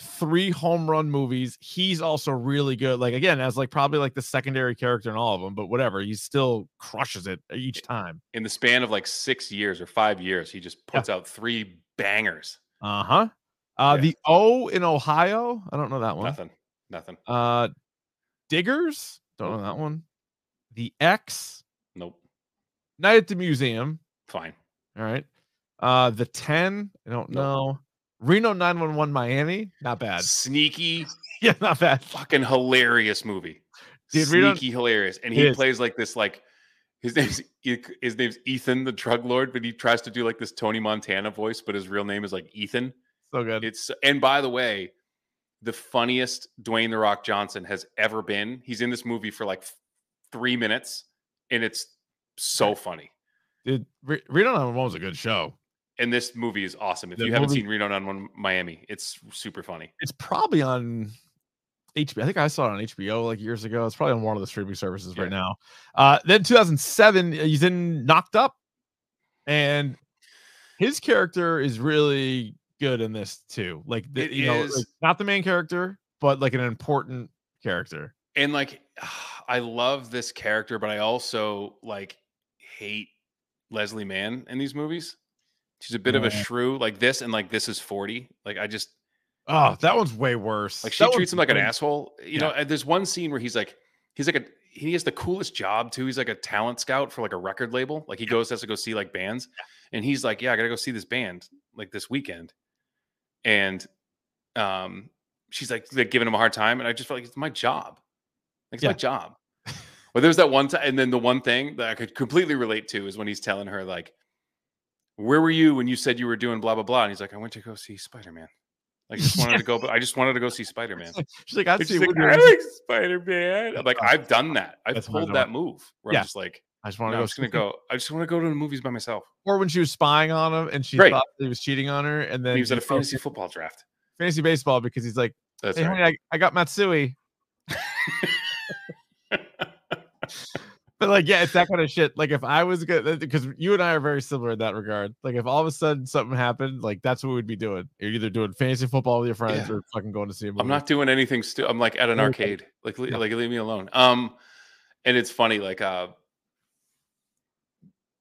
three home run movies. He's also really good. Like again, as like probably like the secondary character in all of them, but whatever, he still crushes it each time. in the span of like six years or five years, he just puts out three bangers. Uh-huh. Uh Yeah. the O in Ohio. I don't know that one. Nothing, nothing. Uh Diggers. Don't know that one. The Ex. Nope. Night at the Museum. Fine. All right. Uh the 10. I don't Nope. know. Reno 911 Miami. Not bad. Sneaky, Yeah, not bad. fucking hilarious movie. Dude, Reno- Sneaky, hilarious, and he plays like this like. His name's his name's Ethan, the drug lord, but he tries to do like this Tony Montana voice, but his real name is like Ethan. So good. It's and by the way, the funniest Dwayne the Rock Johnson has ever been. He's in this movie for like three minutes, and it's so funny. Dude, Re- Reno 911 was a good show. And this movie is awesome. If The you haven't seen Reno 911 Miami, it's super funny. It's probably on HBO. I think I saw it on HBO like years ago. It's probably on one of the streaming services right now. Uh, then 2007, he's in Knocked Up, and his character is really good in this too. Like, the, It you know, like, not the main character, but like an important character. And like, I love this character, but I also like hate Leslie Mann in these movies. She's a bit of a shrew, like this, and like this is 40. Like, I just Oh, that one's way worse. like she That treats him like an asshole. You know, and there's one scene where he's like, he's like a he has the coolest job too. He's like a talent scout for like a record label. Like he goes has to go see like bands, and he's like, yeah, I gotta go see this band like this weekend, and um, she's like, like giving him a hard time, and I just felt like it's my job, like it's my Yeah. job. But there's that one time, and then the one thing that I could completely relate to is when he's telling her like, "Where were you when you said you were doing blah blah blah?" And he's like, "I went to go see Spider Man. Like, I just wanted to go, but I just wanted to go see Spider Man." She's like, I'd She's see like. I like Spider Man. I'm like, I've done that. I've That's pulled that move where Yeah. I'm just like, I just want to go. I'm just gonna go. I just want to go to the movies by myself. Or when she was spying on him and she Right. thought he was cheating on her, and then he was at a fantasy football draft. fantasy baseball because he's like, That's hey, right. honey, I, I got Matsui. But like, yeah, it's that kind of shit. Like, if I was good, because you and I are very similar in that regard. Like, if all of a sudden something happened, like that's what we'd be doing. You're either doing fantasy football with your friends Yeah. or fucking going to see a movie. I'm not doing anything. Still, I'm like at an arcade. Like, le- like leave me alone. Um, and it's funny, like, uh,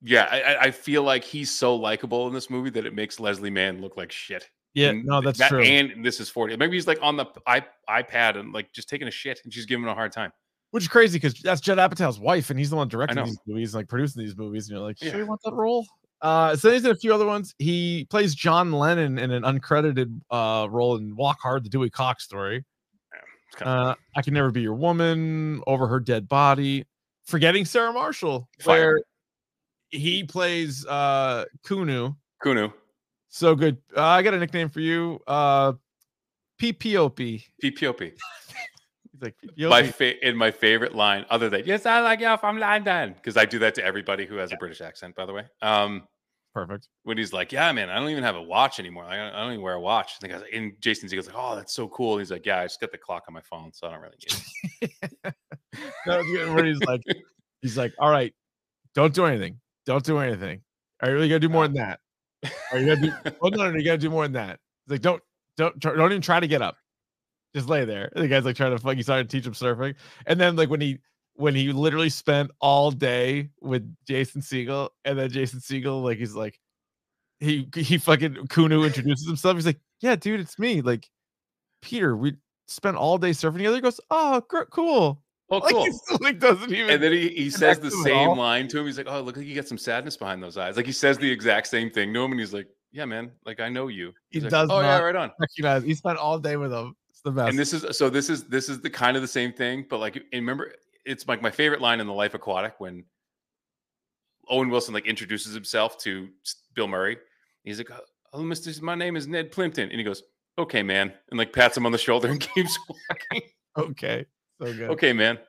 yeah, I, I- feel like he's so likable in this movie that it makes Leslie Mann look like shit. Yeah, And no, that's that- true. And this is 40. Maybe he's like on the i- iPad and like just taking a shit and she's giving him a hard time. Which is crazy because that's Judd Apatow's wife, and he's the one directing these movies, like producing these movies. And you're like, sure, you want that role? Uh, so he's in a few other ones. He plays John Lennon in an uncredited uh role in Walk Hard, the Dewey Cox story. Of Uh, I can never be your woman. Over her dead body. Forgetting Sarah Marshall, Fire. where he plays uh Kunu. Kunu, So good. Uh, I got a nickname for you. Uh, PPOP. PPOP. He's like My fa- in my favorite line, other than yes, I like you from London, because I do that to everybody who has a British accent, by the way. Um, Perfect. when he's like, "Yeah, man, I don't even have a watch anymore. I don't, I don't even wear a watch." And, the guy's like, and Jason Segel's like, "Oh, that's so cool." He's like, "Yeah, I just got the clock on my phone, so I don't really need it." Where he's like, he's like, all right, don't do anything. Don't do anything. Are you really gonna do more than that? Are you gonna do? Oh no, no, no, you gotta do more than that. He's like, don't, don't, don't even try to get up. Just lay there. The guy's like trying to fuck. He started to teach him surfing, and then like when he when he literally spent all day with Jason Segel, and then Jason Segel like he's like, he he fucking Kunu introduces himself. He's like, yeah, dude, it's me. Like, Peter, we spent all day surfing together. He goes, oh, gr- cool. Oh, Like, cool. he like doesn't even. And then he, he says the connect to it same line to him. He's like, "Oh, look like you got some sadness behind those eyes." Like he says the exact same thing to him, and he's like, "Yeah, man. Like I know you." He He's like, does Oh yeah, right on. recognize. He spent all day with him. The best. And this is so. This is this is the kind of the same thing, but like, and remember, it's like my favorite line in the Life Aquatic when Owen Wilson like introduces himself to Bill Murray. He's like, "Oh, Mister, my name is Ned Plimpton," and he goes, "Okay, man," and like pats him on the shoulder and keeps walking. okay. So good. okay, man.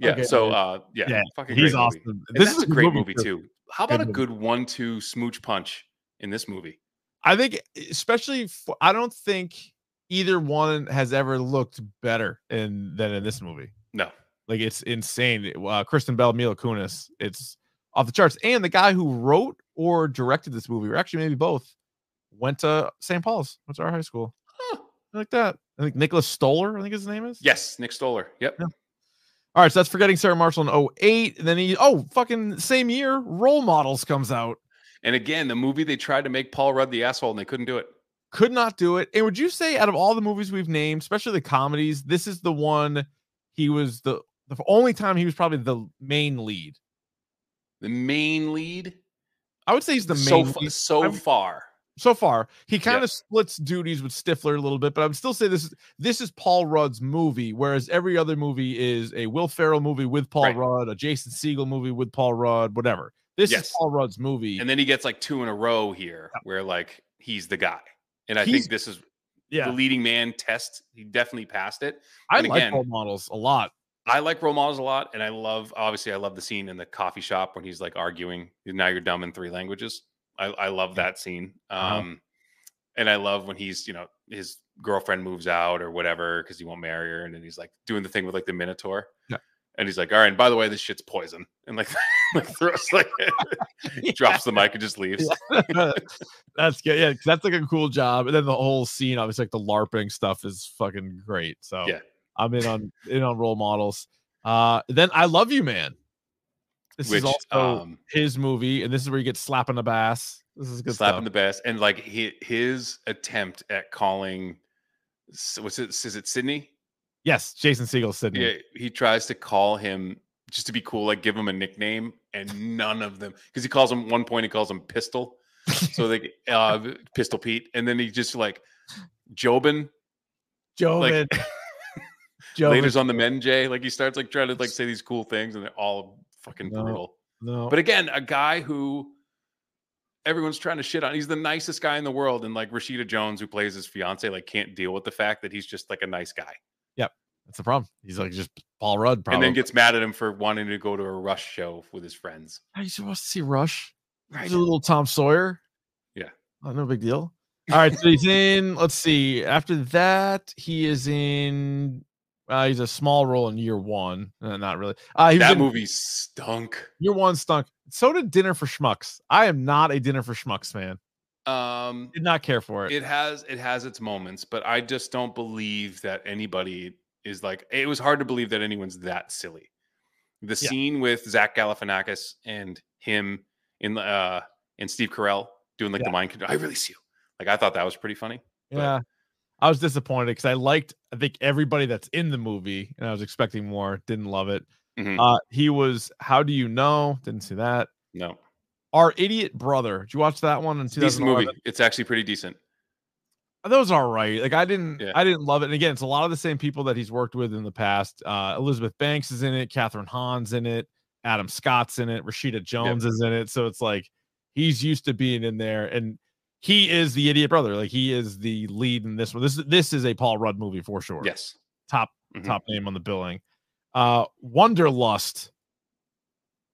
Yeah. Okay, so, man. uh, yeah, Yeah, fucking He's great movie. awesome. And This is a great movie too. How about Good a good one-two smooch punch in this movie? I think, especially, for, I don't think either one has ever looked better in than in this movie. No, Like it's insane. Uh, Kristen Bell, Mila Kunis, it's off the charts. And the guy who wrote or directed this movie, or actually maybe both, went to St. Paul's. Went to our high school. Huh. Like that. I think Nicholas Stoller. I think his name is. yes, Nick Stoller. Yep. Yeah. All right, so that's forgetting Sarah Marshall in 08. And then he, oh, fucking same year, Role Models comes out. And again, the movie they tried to make Paul Rudd the asshole and they couldn't do it. Could not do it. And would you say, out of all the movies we've named, especially the comedies, this is the one he was the the only time he was probably the main lead. The main lead, I would say he's the main so lead. so I'm- far. so far. He kind Yeah. of splits duties with Stifler a little bit, but I would still say this is this is Paul Rudd's movie, whereas every other movie is a Will Ferrell movie with Paul Right. Rudd, a Jason Segel movie with Paul Rudd, whatever. This Yes. is Paul Rudd's movie. And then he gets like two in a row here, where like he's the guy. And I He's- think this is yeah, the leading man test. He definitely passed it. I and like again- role models a lot. I like role models a lot, and I love obviously I love the scene in the coffee shop when he's like arguing. Now you're dumb in three languages. I, I love that scene. Uh-huh. Um, and I love when he's you know his girlfriend moves out or whatever because he won't marry her, and then he's like doing the thing with like the minotaur. Yeah. And he's like, all right, and by the way, this shit's poison, and like, like throws like drops the mic and just leaves. that's good. Yeah, that's like a cool job. And then the whole scene, obviously, like the LARPing stuff is fucking great. So Yeah. I'm in on in on role models. Uh then I love you, man. This Which is also um, his movie, and this is where you get slapping the bass. This is good slapping the best, and like he, his attempt at calling, what's it? Is it Sydney? Yes, Jason Segel, Sydney. Yeah, he tries to call him just to be cool, like give him a nickname, and none of them because he calls him one point he calls him Pistol, so like uh, Pistol Pete, and then he just like Jobin, Jobin. like Jobin. later's on the men, Jay. Like he starts like trying to like say these cool things, and they're all fucking No. brutal. no. But again, a guy who everyone's trying to shit on. He's the nicest guy in the world, and like Rashida Jones, who plays his fiance, like can't deal with the fact that he's just like a nice guy, That's the problem. He's like just Paul Rudd, probably. and then gets mad at him for wanting to go to a Rush show with his friends. Used to watch to see Rush. Right. He's a little Tom Sawyer. Yeah. Oh, no big deal. All right, so he's in. Let's see. After that, he is in. Uh, he's a small role in year one. Uh, not really. Uh, That in movie stunk. year one stunk. So did Dinner for Schmucks. I am not a Dinner for Schmucks fan. Um, Did not care for it. it has it has its moments, but I just don't believe that anybody is like. It was hard to believe that anyone's that silly. The scene with Zach Galifianakis and him in the uh and Steve Carell doing like the mind control. I really see you. Like I thought that was pretty funny. But- Yeah. I was disappointed because I liked, I think, everybody that's in the movie, and I was expecting more. Didn't love it. Mhm. Uh, he was, How Do You Know? Didn't see that. No, Our Idiot Brother. Did you watch that one And a decent movie. It's actually pretty decent. Those are right. Like I didn't, Yeah. I didn't love it. And again, it's a lot of the same people that he's worked with in the past. Uh, Elizabeth Banks is in it. Kathryn Hahn's in it. Adam Scott's in it. Rashida Jones is in it. So it's like he's used to being in there, and he is the idiot brother. Like he is the lead in this one. This is this is a Paul Rudd movie for sure. Yes. top Mhm. top name on the billing. Uh, Wanderlust.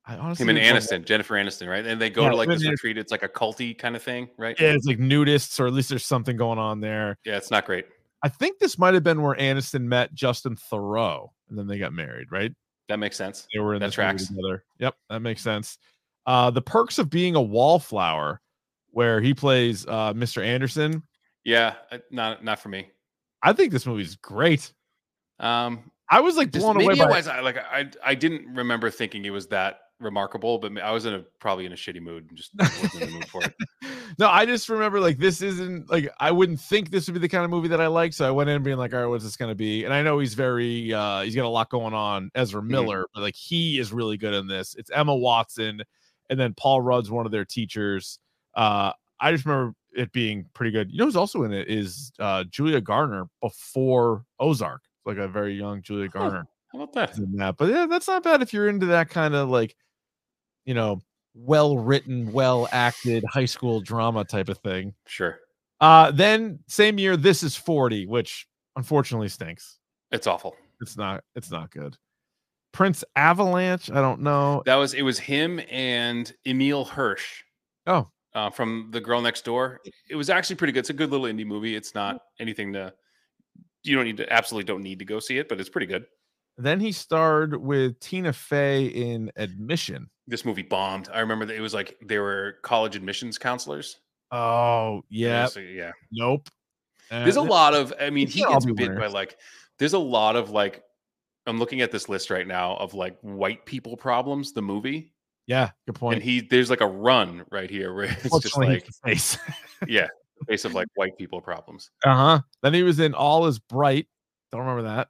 I honestly Him and know Jennifer Aniston, right? And they go Yeah, to like this retreat. It's like a culty kind of thing, right? Yeah, it's like nudists, or at least there's something going on there. Yeah, it's not great. I think this might have been where Aniston met Justin Theroux, and then they got married, right? That makes sense. They were in That movie tracks. together. Yep, that makes sense. Uh, the perks of being a wallflower, where he plays uh, Mr. Anderson. Yeah, uh, not not for me. I think this movie's great. Um, I was like blown away by. I was like I I didn't remember thinking it was that remarkable, but I was in a probably in a shitty mood and just wasn't in the mood for it. no, I just remember like this isn't like I wouldn't think this would be the kind of movie that I like. So I went in being like, all right, what's this gonna be? And I know he's very uh he's got a lot going on, Ezra Mm-hmm. Miller, but like he is really good in this. It's Emma Watson, and then Paul Rudd's one of their teachers. Uh I just remember it being pretty good. You know who's also in it is uh Julia Garner before Ozark, like a very young Julia Huh. Garner How about that? that. But yeah, that's not bad if you're into that kind of like, you know, well written, well acted high school drama type of thing. Sure, Uh then same year, this is 40, which unfortunately stinks. it's awful. It's not it's not good. Prince Avalanche, I don't know. That was it. Was him and Emile Hirsch Oh, uh, from The Girl Next Door. It was actually pretty good. It's a good little indie movie. It's not anything to you don't need to absolutely don't need to go see it, but it's pretty good. Then he starred with Tina Fey in Admission. This movie bombed. I remember that it was like they were college admissions counselors. Oh, yeah. so, yeah. Nope. Uh, There's a lot of. I mean, he gets bit by like. There's a lot of like. I'm looking at this list right now of like white people problems. The movie, Yeah, good point. and he there's like a run right here where it's just like face. yeah, face of like white people problems. Uh huh. Then he was in All Is Bright. Don't remember that.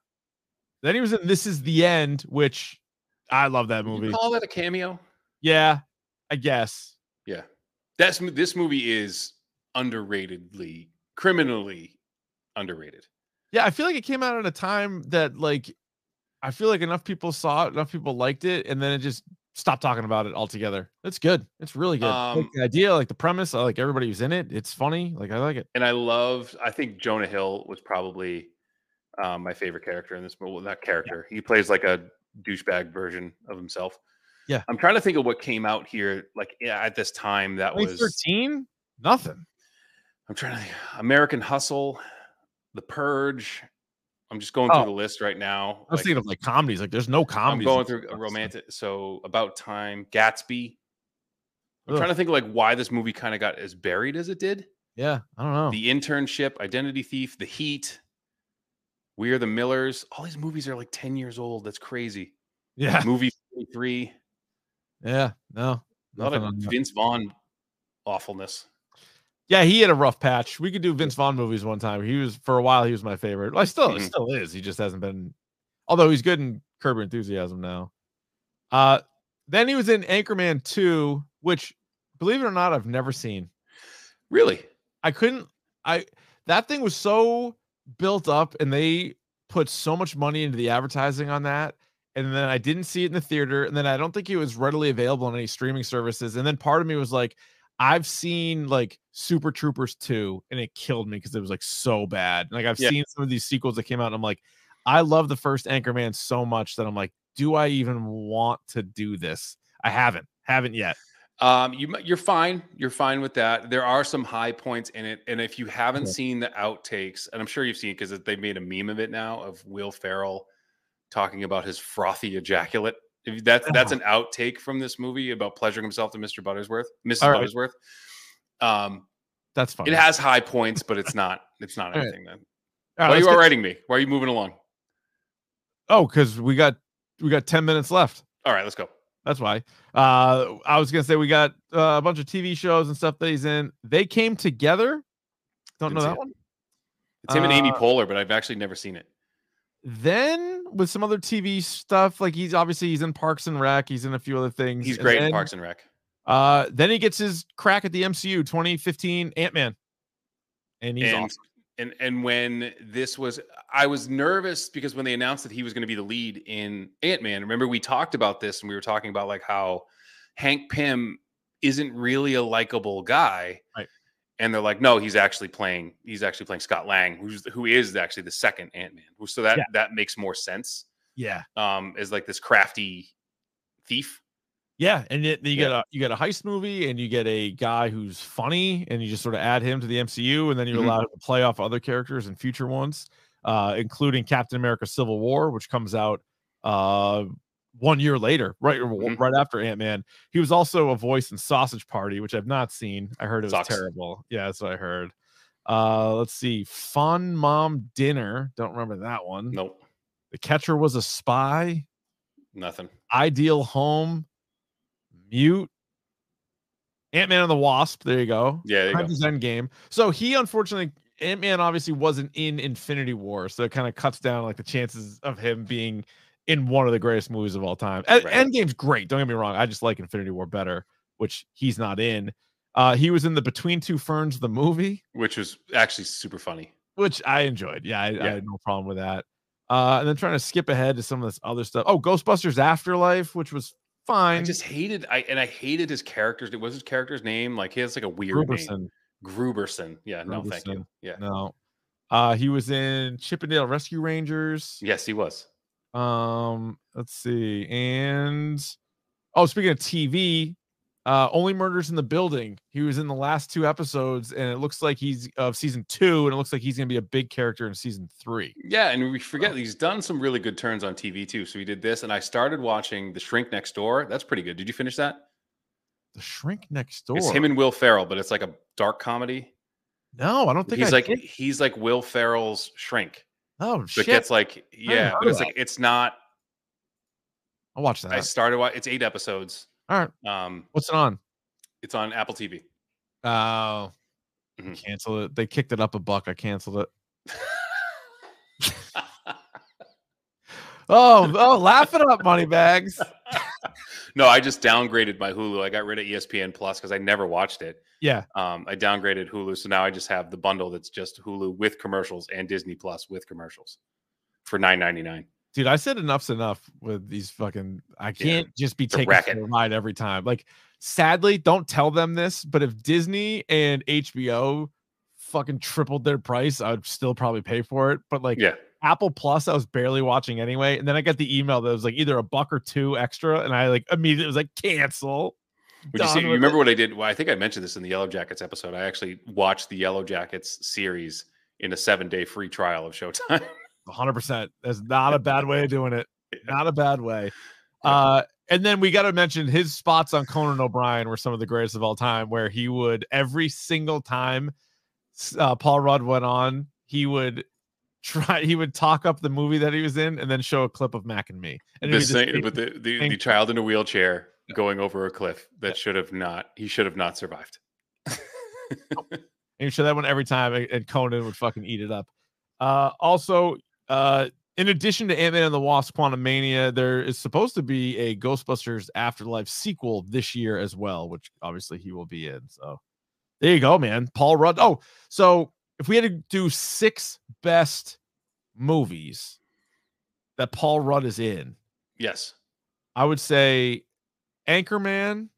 Then he was in This Is the End, which I love that movie. you call that a cameo? Yeah, I guess. Yeah, that's this movie is underratedly, criminally underrated. Yeah, I feel like it came out at a time that like I feel like enough people saw it, enough people liked it, and then it just stopped talking about it altogether. It's good. It's really good. I like Um, the idea, like the premise, I like everybody who's in it. It's funny. Like I like it. And I love. I think Jonah Hill was probably um, my favorite character in this movie. Well, not character. He plays like a douchebag version of himself. Yeah. I'm trying to think of what came out here, like at this time. That was 2013? Nothing. I'm trying to think. American Hustle, The Purge. I'm just going through Oh. the list right now. I was like, thinking of like comedies. Like there's no I'm going through a romantic. So about time, Gatsby. I'm Ugh. trying to think of like why this movie kind of got as buried as it did. Yeah, I don't know. The Internship, Identity Thief, The Heat, We Are the Millers. All these movies are like 10 years old. That's crazy. yeah, Movie 43. yeah, no, A lot of. Vince Vaughn awfulness. Yeah, he had a rough patch. We could do Vince Vaughn movies one time. He was for a while. He was my favorite. Well, I still Mhm. still is. He just hasn't been. Although he's good in Curb Enthusiasm now. Uh, then he was in Anchorman Two, which, believe it or not, I've never seen. Really? I couldn't. I that thing was so built up, and they put so much money into the advertising on that. And then I didn't see it in the theater, and then I don't think it was readily available on any streaming services. And then part of me was like, I've seen like Super Troopers 2, and it killed me because it was like so bad. Like I've Yeah. seen some of these sequels that came out, and I'm like, I love the first Anchorman so much that I'm like, do I even want to do this? I haven't, haven't yet. Um, you you're fine. You're fine with that. There are some high points in it, and if you haven't Okay. seen the outtakes, and I'm sure you've seen it because they made a meme of it now of Will Ferrell talking about his frothy ejaculate. If that's that's an outtake from this movie about pleasuring himself to Mr. Buttersworth, Mrs. All right. Buttersworth. Um, That's fine. it has high points, but it's not. It's not All right. anything. Then All right, why are you get- writing me? Why are you moving along? Oh, because we got we got 10 minutes left. All right, let's go. That's why. Uh, I was gonna say we got uh, a bunch of TV shows and stuff that he's in. They came together. Don't Didn't know that it. one. It's him and Amy Uh, Poehler, but I've actually never seen it. Then with some other TV stuff, like he's obviously he's in Parks and Rec. He's in a few other things. He's great in Parks and Rec. Uh, then he gets his crack at the MCU 2015 Ant Man, and he's and, awesome. And and when this was I was nervous because when they announced that he was going to be the lead in Ant-Man, remember we talked about this and we were talking about like how Hank Pym isn't really a likable guy. Right. And they're like, no, he's actually playing, he's actually playing Scott Lang, who's who is actually the second Ant-Man. So that Yeah. that makes more sense. Yeah, Um, as like this crafty thief. Yeah, and it, you Yeah. get a you get a heist movie, and you get a guy who's funny, and you just sort of add him to the MCU, and then you Mhm. allow him to play off other characters and future ones, uh, including Captain America: Civil War, which comes out uh one year later, right Mhm. right after Ant Man. He was also a voice in Sausage Party, which I've not seen. I heard it was Sucks. terrible. Yeah, that's what I heard. Uh, let's see, Fun Mom Dinner. Don't remember that one. Nope, The Catcher was a Spy. nothing. Ideal Home, Mute, Ant Man and the Wasp. There you go. Yeah, there you go. Avengers Endgame. So he unfortunately, Ant Man obviously wasn't in Infinity War, so it kind of cuts down like the chances of him being in one of the greatest movies of all time. Right. Endgame's great. Don't get me wrong. I just like Infinity War better, which he's not in. Uh, he was in the Between Two Ferns, the movie Which was actually super funny. which I enjoyed. Yeah, I, I had no problem with that. Uh, and then trying to skip ahead to some of this other stuff. Oh, Ghostbusters Afterlife, which was fine. I just hated I and I hated his characters. It was his character's name. Like he has like a weird name. Grooberson. Grooberson. Yeah, no, thank you. Yeah. No. Uh, he was in Chip 'n Dale: Rescue Rangers. Yes, he was. Um, let's see. And oh, speaking of TV, uh, Only Murders in the Building. He was in the last two episodes, and it looks like he's of season two, and it looks like he's gonna be a big character in season three. Yeah, and we forget he's done some really good turns on TV too. So he did this, and I started watching The Shrink Next Door. That's pretty good. Did you finish that? The Shrink Next Door. It's him and Will Ferrell, but it's like a dark comedy. no, I don't think He's I like did. he's like Will Ferrell's Shrink, Oh but shit! gets like yeah, but it's like it's not. I'll watch that. I started. It's eight episodes. All right, Um, what's it on? it's on Apple TV. Oh, Mhm. cancel it. They kicked it up a buck. I canceled it. Oh, oh, laughing it up, money bags. no, I just downgraded my Hulu. I got rid of ESPN Plus because I never watched it. Yeah, Um, I downgraded Hulu, so now I just have the bundle that's just Hulu with commercials and Disney Plus with commercials for nine ninety nine. Dude, I said enough's enough with these fucking. I can't just be a taken racket. for a ride every time. Like, sadly, don't tell them this, but if Disney and HBO fucking tripled their price, I would still probably pay for it. But like, Yeah, Apple Plus, I was barely watching anyway. And then I got the email that was like either a buck or two extra. And I like immediately was like, cancel. Would you see? You remember it. what I did? Well, I think I mentioned this in the Yellowjackets episode. I actually watched the Yellowjackets series in a seven day free trial of Showtime. 100%. That's not a bad way of doing it. Not a bad way. Uh, and then we got to mention his spots on Conan O'Brien were some of the greatest of all time, where he would every single time uh, Paul Rudd went on, he would try, he would talk up the movie that he was in and then show a clip of Mac and me. And the it'd be the same, but the, the, the child in a wheelchair going over a cliff that should have not. He should have not survived. and you show that one every time, and- and Conan would fucking eat it up. Uh, also, uh, in addition to Ant Man and the Wasp: Quantumania, there is supposed to be a Ghostbusters Afterlife sequel this year as well, which obviously he will be in. So there you go, man. Paul Rudd. Oh, so if we had to do six best movies that Paul Rudd is in, yes. I would say Anchorman,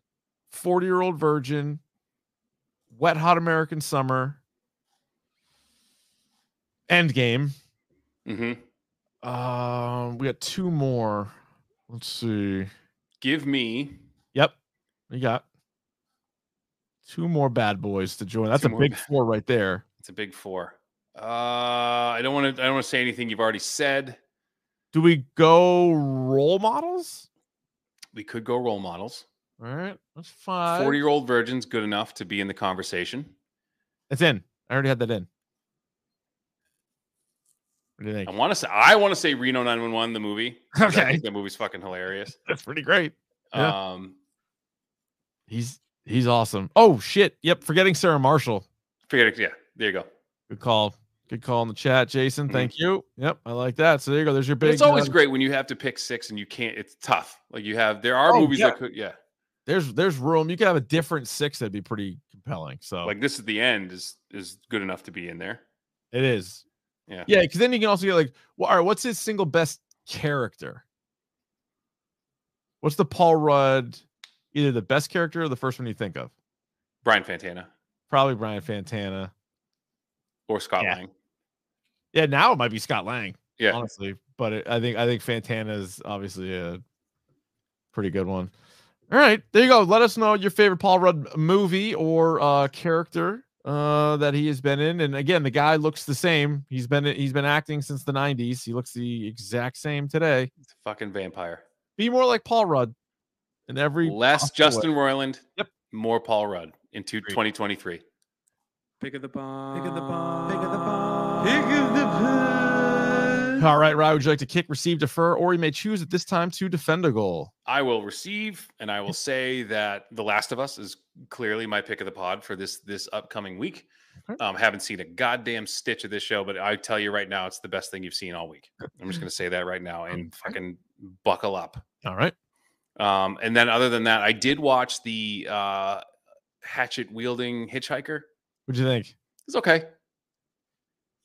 40 Year Old Virgin, Wet Hot American Summer, Endgame. Hmm Um, we got two more. Let's see. Give me Yep, we got two more bad boys to join. That's Two a big bad- four right there. it's a big four. Uh, I don't want to. I don't want to say anything you've already said. Do we go role models? We could go role models. All right, that's five. Forty year old virgin's good enough to be in the conversation. It's in. I already had that in. What do you I want to say I want to say Reno 911, the movie. Okay. think that movie's fucking hilarious. That's pretty great. Yeah. Um, He's he's awesome. Oh shit. Yep. Forgetting Sarah Marshall. forget it. Yeah, there you go. Good call. Good call in the chat, Jason. Mhm. Thank you. Yep, I like that. So there you go. There's your But big. it's always great when you have to pick six and you can't. It's tough. Like you have, there are Oh, movies yeah. that could, yeah. There's there's room. You could have a different six that'd be pretty compelling. So Like this is the end is is good enough to be in there. it is. Yeah. Yeah, because then you can also get like, well, all right, what's his single best character? What's the Paul Rudd, either the best character or the first one you think of? Brian Fantana Probably Brian Fantana. or Scott Yeah. Lang. Yeah, now it might be Scott Lang. Yeah. honestly, but it, I think I think Fantana is obviously a pretty good one. All right, there you go. Let us know your favorite Paul Rudd movie or uh, character uh, that he has been in. And again, the guy looks the same. He's been he's been acting since the '90s. He looks the exact same today. It's a fucking vampire. Be more like Paul Rudd in every Less possible way. Justin Roiland. Yep. More Paul Rudd into Agreed. 2023. Pick of the bomb. Pick of the bomb. Pick of the bomb. All right, Ryan, would you like to kick, receive, defer, or you may choose at this time to defend a goal? I will receive, and I will say that The Last of Us is clearly my pick of the pod for this this upcoming week. Okay. Um, haven't seen a goddamn stitch of this show, but I tell you right now, it's the best thing you've seen all week. I'm just going to say that right now and fucking buckle up. All right. Um, and then other than that, I did watch the uh, hatchet wielding hitchhiker. What'd you think? It's okay.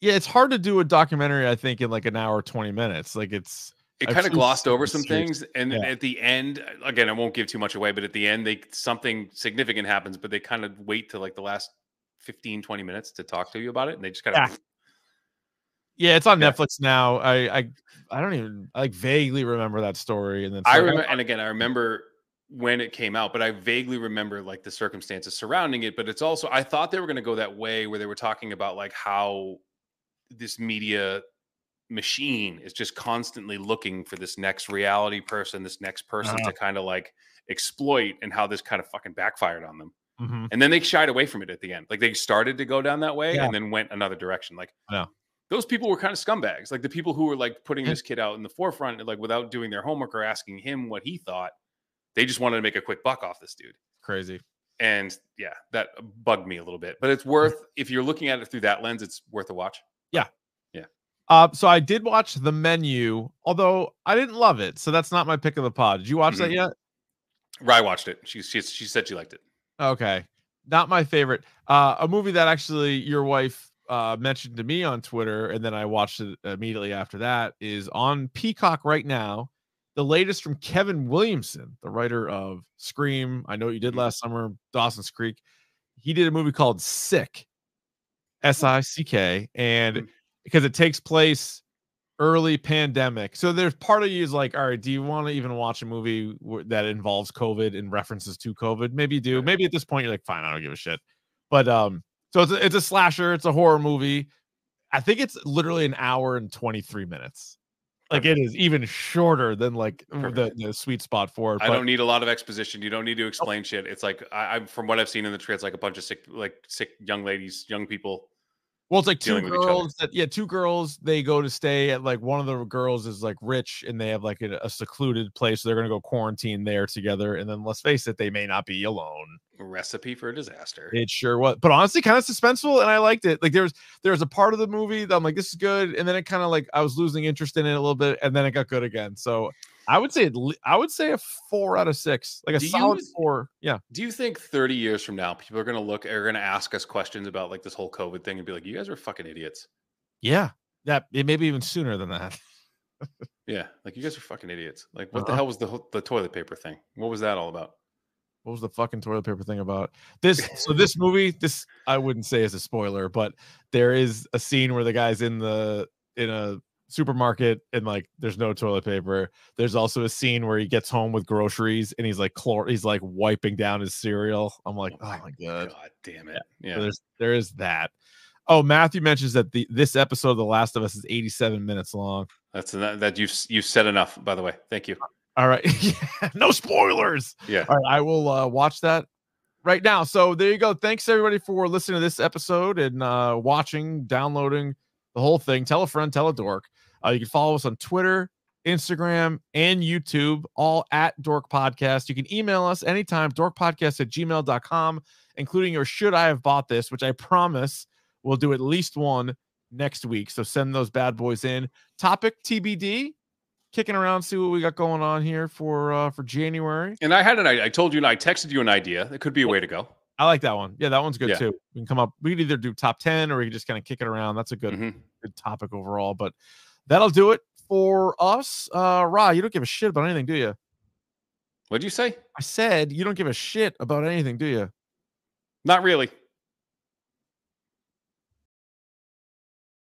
Yeah, it's hard to do a documentary, I think, in like an hour, 20 minutes. Like it's It kind of glossed over some things, and Yeah. at the end, uh, again, I won't give too much away, but at the end, they something significant happens, but they kind of wait to like the last 15, 20 minutes to talk to you about it, and they just kind of yeah, it's on Yeah. Netflix now. I I I don't even I like vaguely remember that story. And then I remember, and again, I remember when it came out, but I vaguely remember like the circumstances surrounding it. But it's also, I thought they were going to go that way where they were talking about like how this media machine is just constantly looking for this next reality person, this next person Uh-huh. to kind of like exploit, and how this kind of fucking backfired on them. Mhm. And then they shied away from it at the end. Like they started to go down that way Yeah. and then went another direction. Like Yeah. those people were kind of scumbags. Like the people who were like putting this kid out in the forefront, like without doing their homework or asking him what he thought. They just wanted to make a quick buck off this dude. crazy. And yeah, that bugged me a little bit. But it's worth if you're looking at it through that lens, it's worth a watch. Uh, so I did watch the menu, although I didn't love it. So that's not my pick of the pod. Did you watch that Mhm. yet? Rye watched it. She she she said she liked it. Okay. Not my favorite. Uh, a movie that actually your wife uh, mentioned to me on Twitter, and then I watched it immediately after that, is on Peacock right now. The latest from Kevin Williamson, the writer of Scream. I know what you did Mhm. last summer, Dawson's Creek. He did a movie called Sick, S I C K, and Mhm. because it takes place early pandemic. So there's part of you is like, all right, do you want to even watch a movie that involves COVID and references to COVID? Maybe you do. Maybe at this point you're like, fine, I don't give a shit. But um, so it's a, it's a slasher, it's a horror movie. I think it's literally an hour and 23 minutes. Like it is even shorter than like the, the sweet spot for it. I don't need a lot of exposition. You don't need to oh. explain shit. It's like I, I from what I've seen in the trailer, it's like a bunch of sick, like sick young ladies, young people. Well, it's like two dealing with each other. girls that yeah, two girls. They go to stay at like one of the girls is like rich and they have like a, a secluded place. So they're gonna go quarantine there together. And then let's face it, they may not be alone. Recipe for a disaster. It sure was, but honestly, kind of suspenseful, and I liked it. Like there's there's a part of the movie that I'm like, this is good, and then it kind of like I was losing interest in it a little bit, and then it got good again. So I would say I would say a four out of six, like a Do you- solid four. Yeah, Do you think 30 years from now, people are going to look, are going to ask us questions about like this whole COVID thing and be like, you guys are fucking idiots? yeah, that it maybe even sooner than that. Yeah. Like, you guys are fucking idiots. Like, what the Uh-huh. hell was the, the toilet paper thing? What was that all about? what was the fucking toilet paper thing about this so this movie this i wouldn't say is a spoiler but there is a scene where the guy's in the in a supermarket and like there's no toilet paper there's also a scene where he gets home with groceries and he's like chlor he's like wiping down his cereal i'm like oh my god God damn it. So Yeah. there's there is that oh matthew mentions that the this episode of the last of us is 87 minutes long That's that, that you've, you've said enough, by the way. Thank you. All right. No spoilers. Yeah. All right. I will uh, watch that right now. So there you go. Thanks everybody for listening to this episode and uh, watching, downloading, the whole thing. Tell a friend, tell a dork. Uh, you can follow us on Twitter, Instagram, and YouTube, all at Dork Podcast. You can email us anytime, dorkpodcast at gmail.com, including your should I have bought this, which I promise we'll do at least one next week. So send those bad boys in. Topic TBD. Kicking around, see what we got going on here for uh for January. And I had an idea. I told you, and I texted you an idea. It could be a way to go. I like that one. Yeah, that one's good Yeah. too. We can come up. We can either do top ten or we can just kind of kick it around. That's a good Mhm. good topic overall. But that'll do it for us. Uh Ra, you don't give a shit about anything, do you? What'd you say? I said you don't give a shit about anything, do you? Not really.